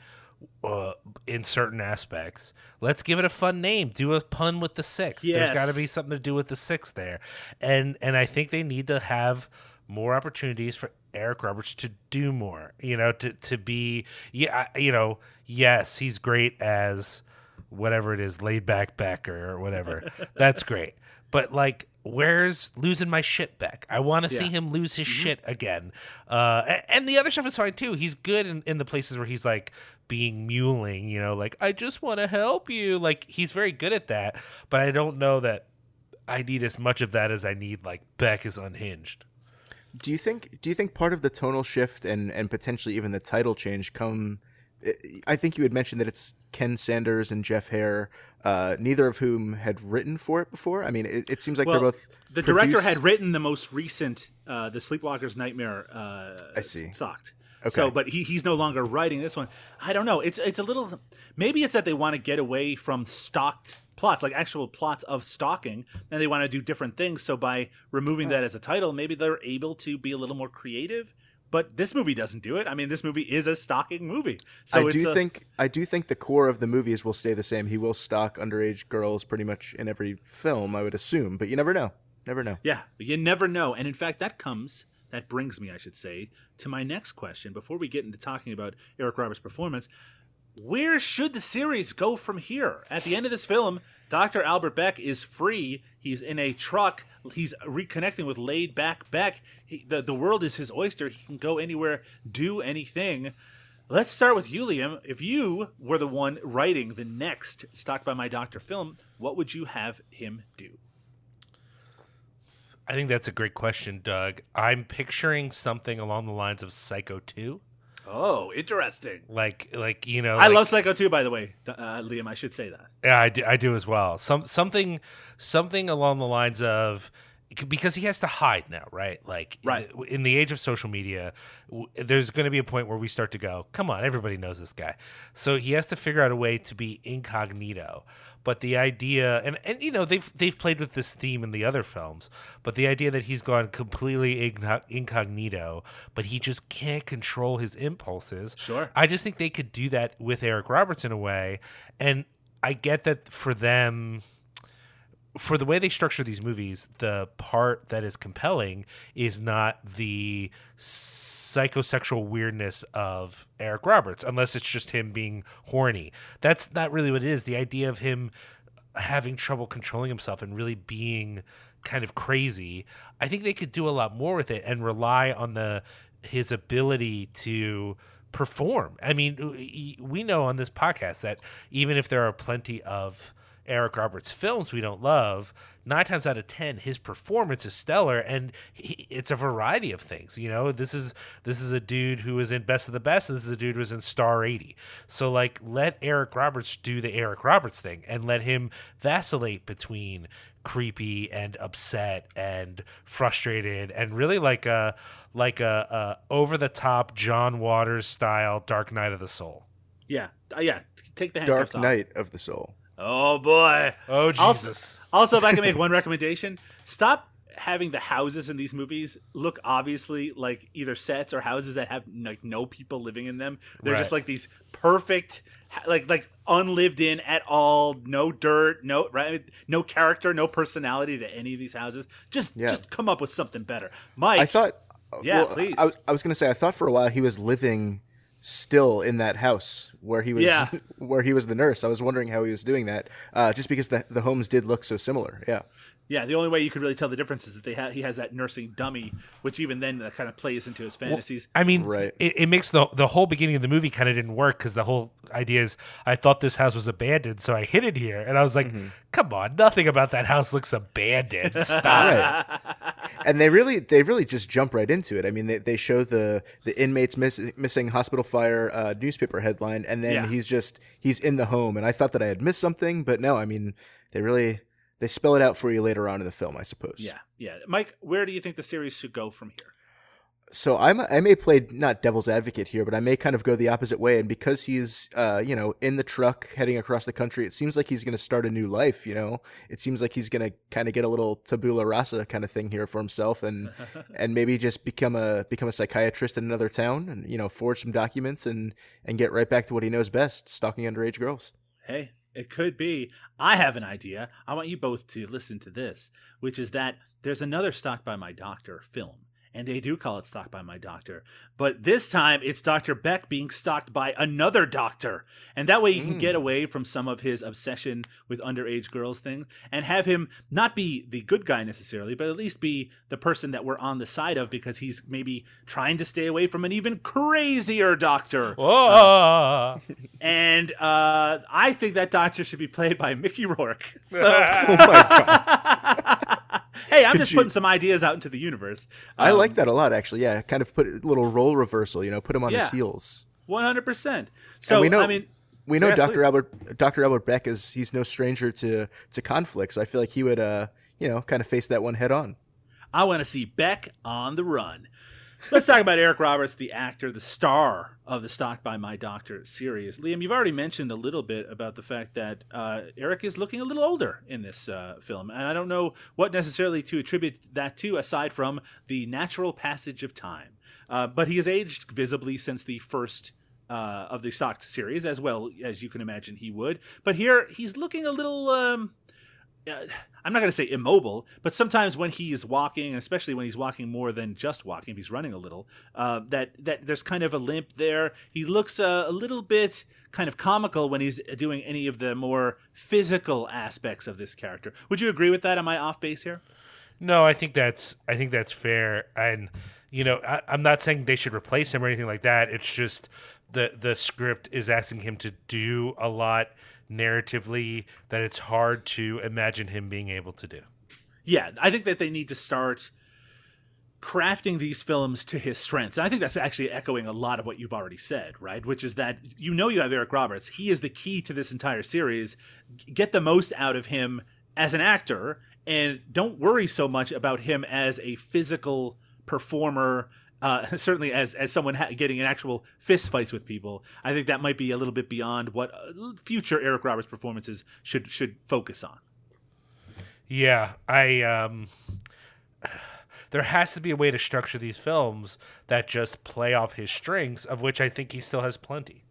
uh, in certain aspects, let's give it a fun name. Do a pun with the six. There's got to be something to do with the six there, and and I think they need to have more opportunities for Eric Roberts to do more. You know, to to be yeah, you know, yes, he's great as whatever it is, laid back Beck or whatever. That's great. But like, where's losing my shit Beck? I want to see him lose his shit again. Uh, and the other stuff is fine too. He's good in, in the places where he's like being muling, you know, like I just want to help you. Like he's very good at that. But I don't know that I need as much of that as I need like Beck is unhinged. Do you think? Do you think part of the tonal shift and and potentially even the title change come? I think you had mentioned that it's Ken Sanders and Jeff Hare, uh, neither of whom had written for it before. I mean, it, it seems like well, they're both. the director had written the most recent, uh, the Sleepwalker's Nightmare. Uh, I see. Stalked. Okay. So, but he, he's no longer writing this one. I don't know. It's it's a little. Maybe it's that they want to get away from stocked plots, like actual plots of stalking, and they want to do different things. So by removing that as a title, maybe they're able to be a little more creative. But this movie doesn't do it. I mean, this movie is a stalking movie. So I do a- think I do think the core of the movies will stay the same. He will stalk underage girls pretty much in every film, I would assume, but you never know. Never know. Yeah, you never know. And in fact, that comes, that brings me, I should say, to my next question. Before we get into talking about Eric Roberts' performance, where should the series go from here? At the end of this film, Dr. Albert Beck is free. He's in a truck. He's reconnecting with laid back Beck. He, the, the world is his oyster. He can go anywhere, do anything. Let's start with you, Liam. If you were the one writing the next Stalked by My Doctor film, what would you have him do? I think that's a great question, Doug. I'm picturing something along the lines of Psycho 2. Oh, interesting. Like, like you know, I like- love Psycho 2, by the way, uh, Liam. I should say that. Yeah, I do, I do as well. Some something something along the lines of because he has to hide now, right? Like Right. in the age of social media, w- there's going to be a point where we start to go, "Come on, everybody knows this guy." So he has to figure out a way to be incognito. But the idea and and you know, they've they've played with this theme in the other films, but the idea that he's gone completely incognito, but he just can't control his impulses. Sure. I just think they could do that with Eric Roberts in a way. And I get that for them, for the way they structure these movies, the part that is compelling is not the psychosexual weirdness of Eric Roberts, unless it's just him being horny. That's not really what it is. The idea of him having trouble controlling himself and really being kind of crazy. I think they could do a lot more with it and rely on the his ability to perform. I mean, we know on this podcast that even if there are plenty of Eric Roberts films we don't love, nine times out of ten, his performance is stellar, and he, it's a variety of things. You know, this is this is a dude who was in Best of the Best. And this is a dude who was in Star eighty. So like, let Eric Roberts do the Eric Roberts thing, and let him vacillate between creepy and upset and frustrated and really like a like a, a over the top John Waters style Dark Night of the Soul. Yeah, uh, yeah. Take the Dark handcuffs off. Night of the Soul. Oh boy. Oh Jesus. Also, if I can make one recommendation, stop having the houses in these movies look obviously like either sets or houses that have like no people living in them. They're just like these perfect, like like unlived in at all. No dirt, no right, no character, no personality to any of these houses. Just Yeah. just come up with something better, Mike. I thought. Yeah, well, please. I, I was going to say I thought for a while he was living still in that house where he was Yeah. where he was the nurse. I was wondering how he was doing that, uh, just because the the homes did look so similar. Yeah. Yeah, the only way you could really tell the difference is that they ha- he has that nursing dummy, which even then uh, kind of plays into his fantasies. I mean, Right. it, it makes the the whole beginning of the movie kind of didn't work because the whole idea is I thought this house was abandoned, so I hid it here, and I was like, "Come on, nothing about that house looks abandoned. Stop." Right. and they really they really just jump right into it. I mean, they, they show the the inmates miss, missing hospital fire uh, newspaper headline, and then Yeah. he's just he's in the home. And I thought that I had missed something, but no. I mean, they really they spell it out for you later on in the film, I suppose. yeah, yeah. Mike, where do you think the series should go from here? So I'm I may play not devil's advocate here, but I may kind of go the opposite way. And because he's uh, you know in the truck heading across the country, it seems like he's going to start a new life. You know, it seems like he's going to kind of get a little tabula rasa kind of thing here for himself, and and maybe just become a become a psychiatrist in another town, and you know forge some documents and and get right back to what he knows best, stalking underage girls. Hey, it could be. I have an idea. I want you both to listen to this, which is that there's another Stalked by My Doctor film, and they do call it Stalked by My Doctor. But this time it's Dr. Beck being stalked by another doctor. And that way you can get away from some of his obsession with underage girls thing and have him not be the good guy necessarily, but at least be the person that we're on the side of because he's maybe trying to stay away from an even crazier doctor. Whoa. And uh, I think that doctor should be played by Mickey Rourke. So, Oh my god. hey, I'm Could just you- putting some ideas out into the universe. I Um, like that a lot, actually. Yeah, kind of put a little role reversal. You know, put him on Yeah. his heels. One hundred percent. So And we know, I mean, we know yes, Dr. please. Albert Dr. Albert Beck is he's no stranger to to conflict. So I feel like he would, uh, you know, kind of face that one head on. I want to see Beck on the run. Let's talk about Eric Roberts, the actor, the star of the Stalked by My Doctor series. Liam, you've already mentioned a little bit about the fact that uh, Eric is looking a little older in this uh, film, and I don't know what necessarily to attribute that to aside from the natural passage of time. Uh, but he has aged visibly since the first uh, of the Stalked series, as well as you can imagine he would. But here he's looking a little. Um, uh, I'm not going to say immobile, but sometimes when he is walking, especially when he's walking more than just walking, if he's running a little, uh, that that there's kind of a limp there. He looks uh, a little bit kind of comical when he's doing any of the more physical aspects of this character. Would you agree with that? Am I off base here? No, I think that's I think that's fair, and you know I, I'm not saying they should replace him or anything like that. It's just the the script is asking him to do a lot narratively that it's hard to imagine him being able to do. Yeah, I think that they need to start crafting these films to his strengths. And I think that's actually echoing a lot of what you've already said, right? Which is that you know you have Eric Roberts. He is the key to this entire series. Get the most out of him as an actor and don't worry so much about him as a physical performer. Uh, certainly, as as someone ha- getting in actual fist fights with people, I think that might be a little bit beyond what uh, future Eric Roberts performances should should focus on. Yeah, I um there has to be a way to structure these films that just play off his strengths of which I think he still has plenty.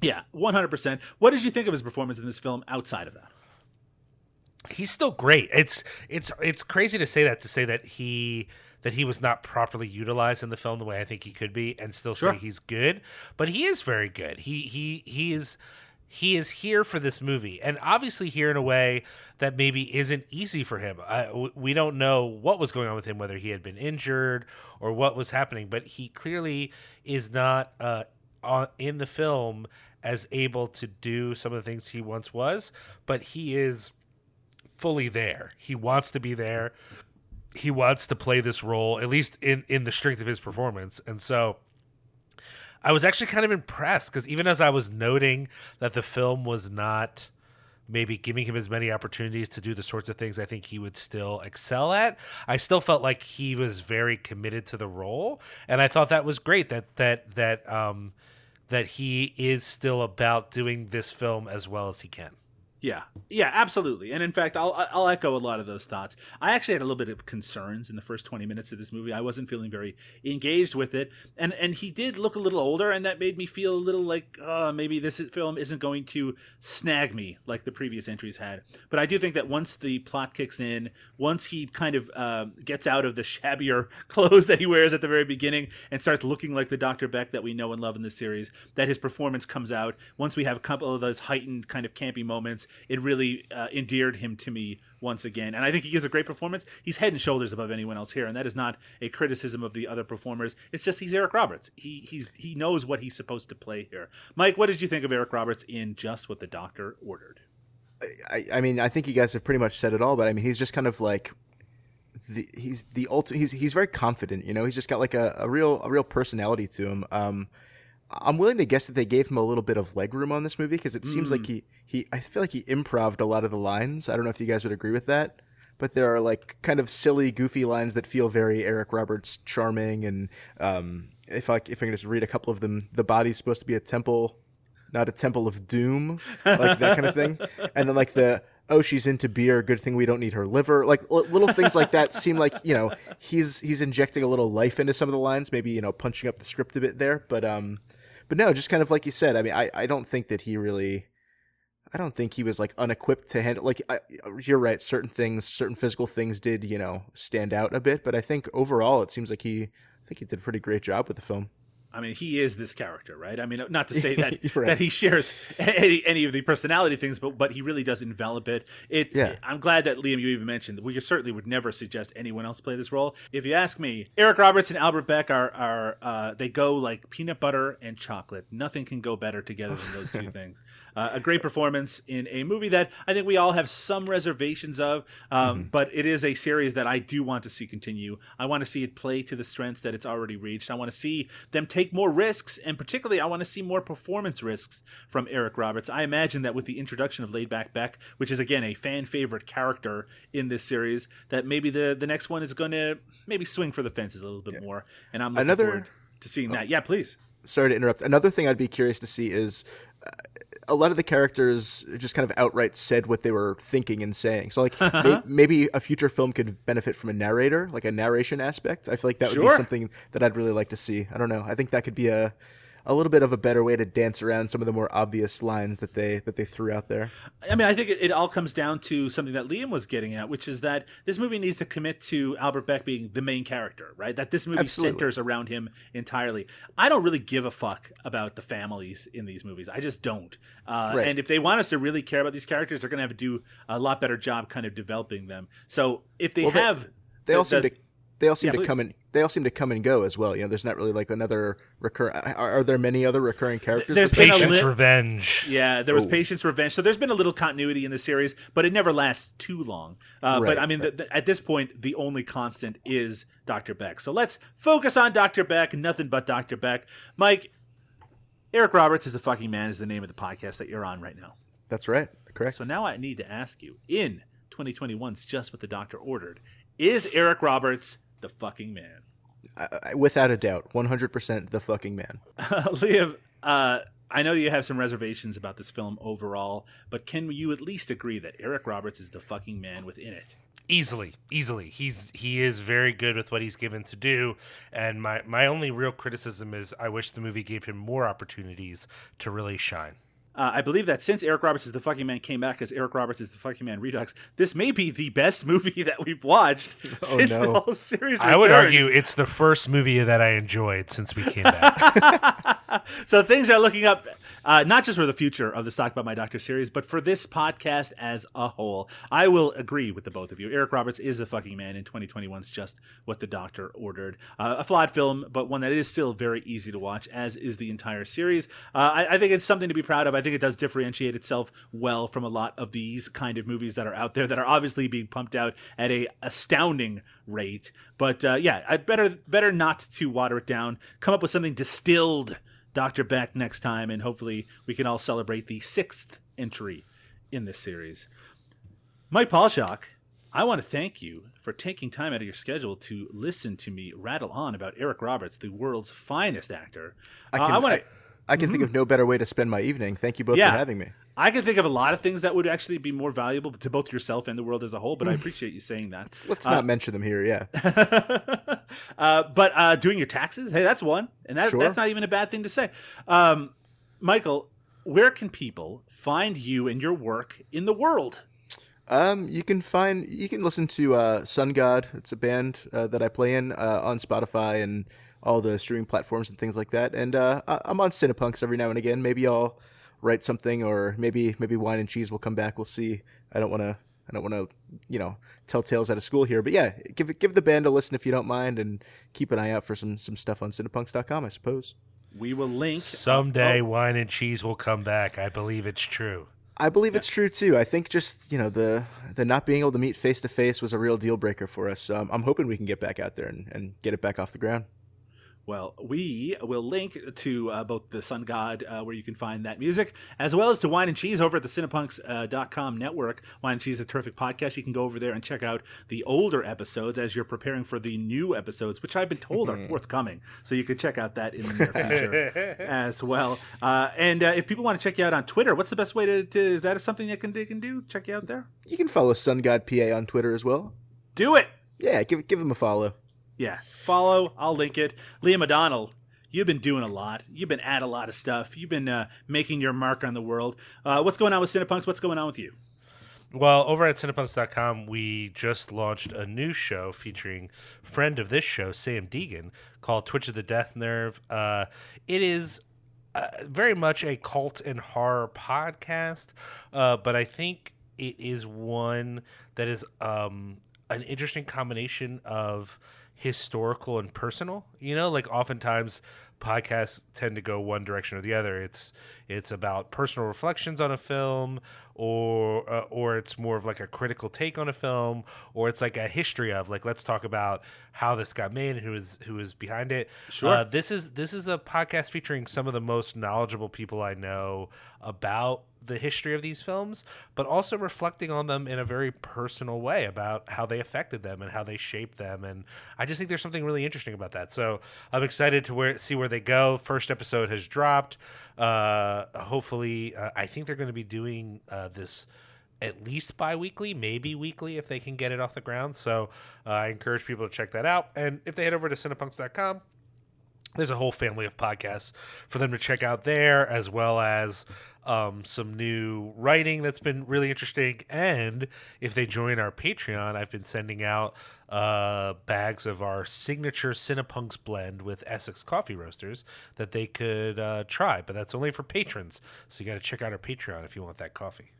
Yeah, one hundred percent. What did you think of his performance in this film outside of that? He's still great. It's it's it's crazy to say that to say that he that he was not properly utilized in the film the way I think he could be and still Sure. say he's good, but he is very good. He he he is he is here for this movie and obviously here in a way that maybe isn't easy for him. I, we don't know what was going on with him, whether he had been injured or what was happening, but he clearly is not uh, on, in the film as able to do some of the things he once was, but he is fully there. He wants to be there. He wants to play this role, at least in in the strength of his performance. And so I was actually kind of impressed because even as I was noting that the film was not maybe giving him as many opportunities to do the sorts of things I think he would still excel at, I still felt like he was very committed to the role, and I thought that was great that that that um that he is still about doing this film as well as he can. Yeah, yeah, absolutely. And in fact, I'll I'll echo a lot of those thoughts. I actually had a little bit of concerns in the first twenty minutes of this movie. I wasn't feeling very engaged with it, and and he did look a little older, and that made me feel a little like uh, maybe this film isn't going to snag me like the previous entries had. But I do think that once the plot kicks in, once he kind of uh, gets out of the shabbier clothes that he wears at the very beginning and starts looking like the Dr. Beck that we know and love in the series, that his performance comes out. Once we have a couple of those heightened kind of campy moments, it really uh, endeared him to me once again. And I think he gives a great performance. He's head and shoulders above anyone else here, and that is not a criticism of the other performers. It's just he's Eric Roberts. He he's he knows what he's supposed to play here. Mike, what did you think of Eric Roberts in Just What the Doctor Ordered? I, I mean, I think you guys have pretty much said it all, but I mean, he's just kind of like the he's the ultimate. He's he's very confident. You know, he's just got like a, a real a real personality to him. Um, I'm willing to guess that they gave him a little bit of leg room on this movie because it seems like he he I feel like he improved a lot of the lines. I don't know if you guys would agree with that, but there are like kind of silly, goofy lines that feel very Eric Roberts charming. And um, if I if I can just read a couple of them, the body's supposed to be a temple, not a temple of doom, like that kind of thing. And then like the oh she's into beer, good thing we don't need her liver. Like l- little things like that seem like you know he's he's injecting a little life into some of the lines, maybe you know punching up the script a bit there. But um, but no, just kind of like you said. I mean, I I don't think that he really. I don't think he was like unequipped to handle. Like I, you're right, certain things, certain physical things did you know stand out a bit, but I think overall it seems like he, I think he did a pretty great job with the film. I mean, he is this character, right? I mean, not to say that Right. that he shares any, any of the personality things, but but he really does envelop it. It. Yeah. I'm glad that Liam, you even mentioned. We certainly would never suggest anyone else play this role. If you ask me, Eric Roberts and Albert Beck are are uh, they go like peanut butter and chocolate. Nothing can go better together than those two things. Uh, a great performance in a movie that I think we all have some reservations of, um, but it is a series that I do want to see continue. I want to see it play to the strengths that it's already reached. I want to see them take more risks, and particularly, I want to see more performance risks from Eric Roberts. I imagine that with the introduction of Laid Back Beck, which is again a fan favorite character in this series, that maybe the the next one is going to maybe swing for the fences a little bit more. And I'm looking Another- forward to seeing that. Yeah, please. sorry to interrupt. Another thing I'd be curious to see is uh, a lot of the characters just kind of outright said what they were thinking and saying. So like may- maybe a future film could benefit from a narrator, like a narration aspect. I feel like that would Sure. be something that I'd really like to see. I don't know. I think that could be a a little bit of a better way to dance around some of the more obvious lines that they that they threw out there. I mean, I think it, it all comes down to something that Liam was getting at, which is that this movie needs to commit to Albert Beck being the main character, right? That this movie Absolutely. centers around him entirely. I don't really give a fuck about the families in these movies. I just don't. Uh, Right. And if they want us to really care about these characters, they're going to have to do a lot better job kind of developing them. So if they Well, have. They all the- seem the- to they all seem Yeah, to please. come and they all seem to come and go as well. You know, there's not really like another recur. Are, are there many other recurring characters? There's besides- been Patience li- Revenge. Yeah, there was Oh. Patience Revenge. So there's been a little continuity in the series, but it never lasts too long. Uh, Right, but I mean, right. th th- at this point, the only constant is Dr. Beck. So let's focus on Dr. Beck, nothing but Dr. Beck. Mike, Eric Roberts is the fucking man, is the name of the podcast that you're on right now. That's right. Correct. So now I need to ask you in 2021's Just What the Doctor Ordered, is Eric Roberts the fucking man? I, I, without a doubt, 100% the fucking man. Liam, uh, I know you have some reservations about this film overall, but can you at least agree that Eric Roberts is the fucking man within it? easily easily he's he is very good with what he's given to do and my my only real criticism is i wish the movie gave him more opportunities to really shine Uh, I believe that since Eric Roberts is the fucking man came back as Eric Roberts is the fucking man Redux, this may be the best movie that we've watched since the whole series. i would argue it's the first movie that i enjoyed since we came back so things are looking up, uh, not just for the future of the Stalked About My Doctor series, but for this podcast as a whole. I will agree with the both of you. Eric Roberts is the fucking man in 2021's Just What the Doctor Ordered. Uh, a flawed film, but one that is still very easy to watch, as is the entire series. Uh, I, I think it's something to be proud of. I think it does differentiate itself well from a lot of these kind of movies that are out there that are obviously being pumped out at a astounding rate. But uh, yeah, I better better not to water it down. Come up with something distilled Dr. Beck next time, and hopefully we can all celebrate the sixth entry in this series. Mike Paulshock, I want to thank you for taking time out of your schedule to listen to me rattle on about Eric Roberts, the world's finest actor. I Uh, can, I want to. I can think of no better way to spend my evening. Thank you both Yeah. for having me. I can think of a lot of things that would actually be more valuable to both yourself and the world as a whole, but I appreciate you saying that. Let's not mention them here. Yeah. uh, but uh, doing your taxes, hey, that's one, and that, Sure. that's not even a bad thing to say. Um, Michael, where can people find you and your work in the world? Um, you can find you can listen to uh, Sun God. It's a band uh, that I play in uh, on Spotify and all the streaming platforms and things like that. And uh, I- I'm on Cinepunks every now and again. Maybe I'll write something, or maybe maybe Wine and Cheese will come back. We'll see. I don't want to. I don't want to, you know, tell tales out of school here. But yeah, give give the band a listen if you don't mind, and keep an eye out for some some stuff on Cinepunks.com. I suppose. We will link someday Oh, wine and cheese will come back i believe it's true I believe it's true too. I think just you know the the not being able to meet face to face was a real deal breaker for us. So I'm, I'm hoping we can get back out there and, and get it back off the ground. Well, we will link to uh, both the Sun God, uh, where you can find that music, as well as to Wine and Cheese over at the Cinepunks.com network. Wine and Cheese is a terrific podcast. You can go over there and check out the older episodes as you're preparing for the new episodes, which I've been told are forthcoming. So you can check out that in the near future as well. Uh, and uh, if people want to check you out on Twitter, what's the best way to, to is that something that can, they can do? Check you out there? You can follow Sun God PA on Twitter as well. Do it! Yeah, give give them a follow. Yeah, follow. I'll link it. Liam O'Donnell, You've been doing a lot. You've been at a lot of stuff. You've been uh, making your mark on the world. Uh, what's going on with Cinepunks? What's going on with you? Well, over at cinepunks.com, we just launched a new show featuring friend of this show, Sam Deegan, called Twitch of the Death Nerve. Uh, it is uh, very much a cult and horror podcast, uh, but I think it is one that is um, an interesting combination of historical and personal. You know, like oftentimes podcasts tend to go one direction or the other. It's it's about personal reflections on a film, or uh, or it's more of like a critical take on a film, or it's like a history of like let's talk about how this got made and who is who is behind it. Sure. Uh, this is this is a podcast featuring some of the most knowledgeable people I know about the history of these films, but also reflecting on them in a very personal way about how they affected them and how they shaped them. And I just think there's something really interesting about that. So I'm excited to where, see where they go. First episode has dropped. Uh, hopefully, uh, I think they're going to be doing uh, this at least bi-weekly maybe weekly if they can get it off the ground so uh, i encourage people to check that out and if they head over to cinepunks.com there's a whole family of podcasts for them to check out there, as well as um, some new writing that's been really interesting. And if they join our Patreon, I've been sending out uh, bags of our signature Cinepunks blend with Essex coffee roasters that they could uh, try. But that's only for patrons. So you got to check out our Patreon if you want that coffee.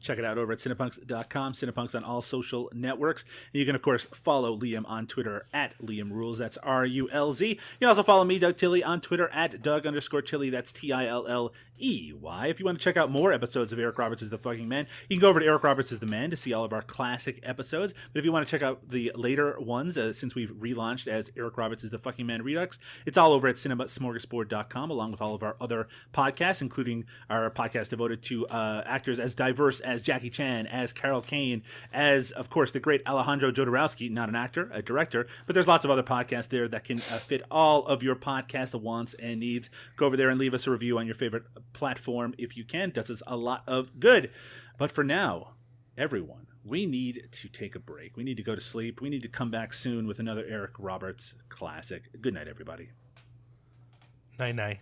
Check it out over at cinepunks.com, Cinepunks on all social networks. And you can, of course, follow Liam on Twitter at Liam Rulz. That's R U L Z. You can also follow me, Doug Tilley, on Twitter at Doug underscore Tilley. That's T I L L E Y. If you want to check out more episodes of Eric Roberts is the Fucking Man, you can go over to Eric Roberts is the Man to see all of our classic episodes. But if you want to check out the later ones, uh, since we've relaunched as Eric Roberts is the Fucking Man Redux, it's all over at cinemasmorgasbord.com, along with all of our other podcasts, including our podcast devoted to uh, actors as diverse as Jackie Chan, as Carol Kane, as, of course, the great Alejandro Jodorowsky, not an actor, a director, but there's lots of other podcasts there that can uh, fit all of your podcast wants and needs. Go over there and leave us a review on your favorite platform if you can. Does us a lot of good. But for now, everyone, we need to take a break. We need to go to sleep. We need to come back soon with another Eric Roberts classic. Good night, everybody. Night night.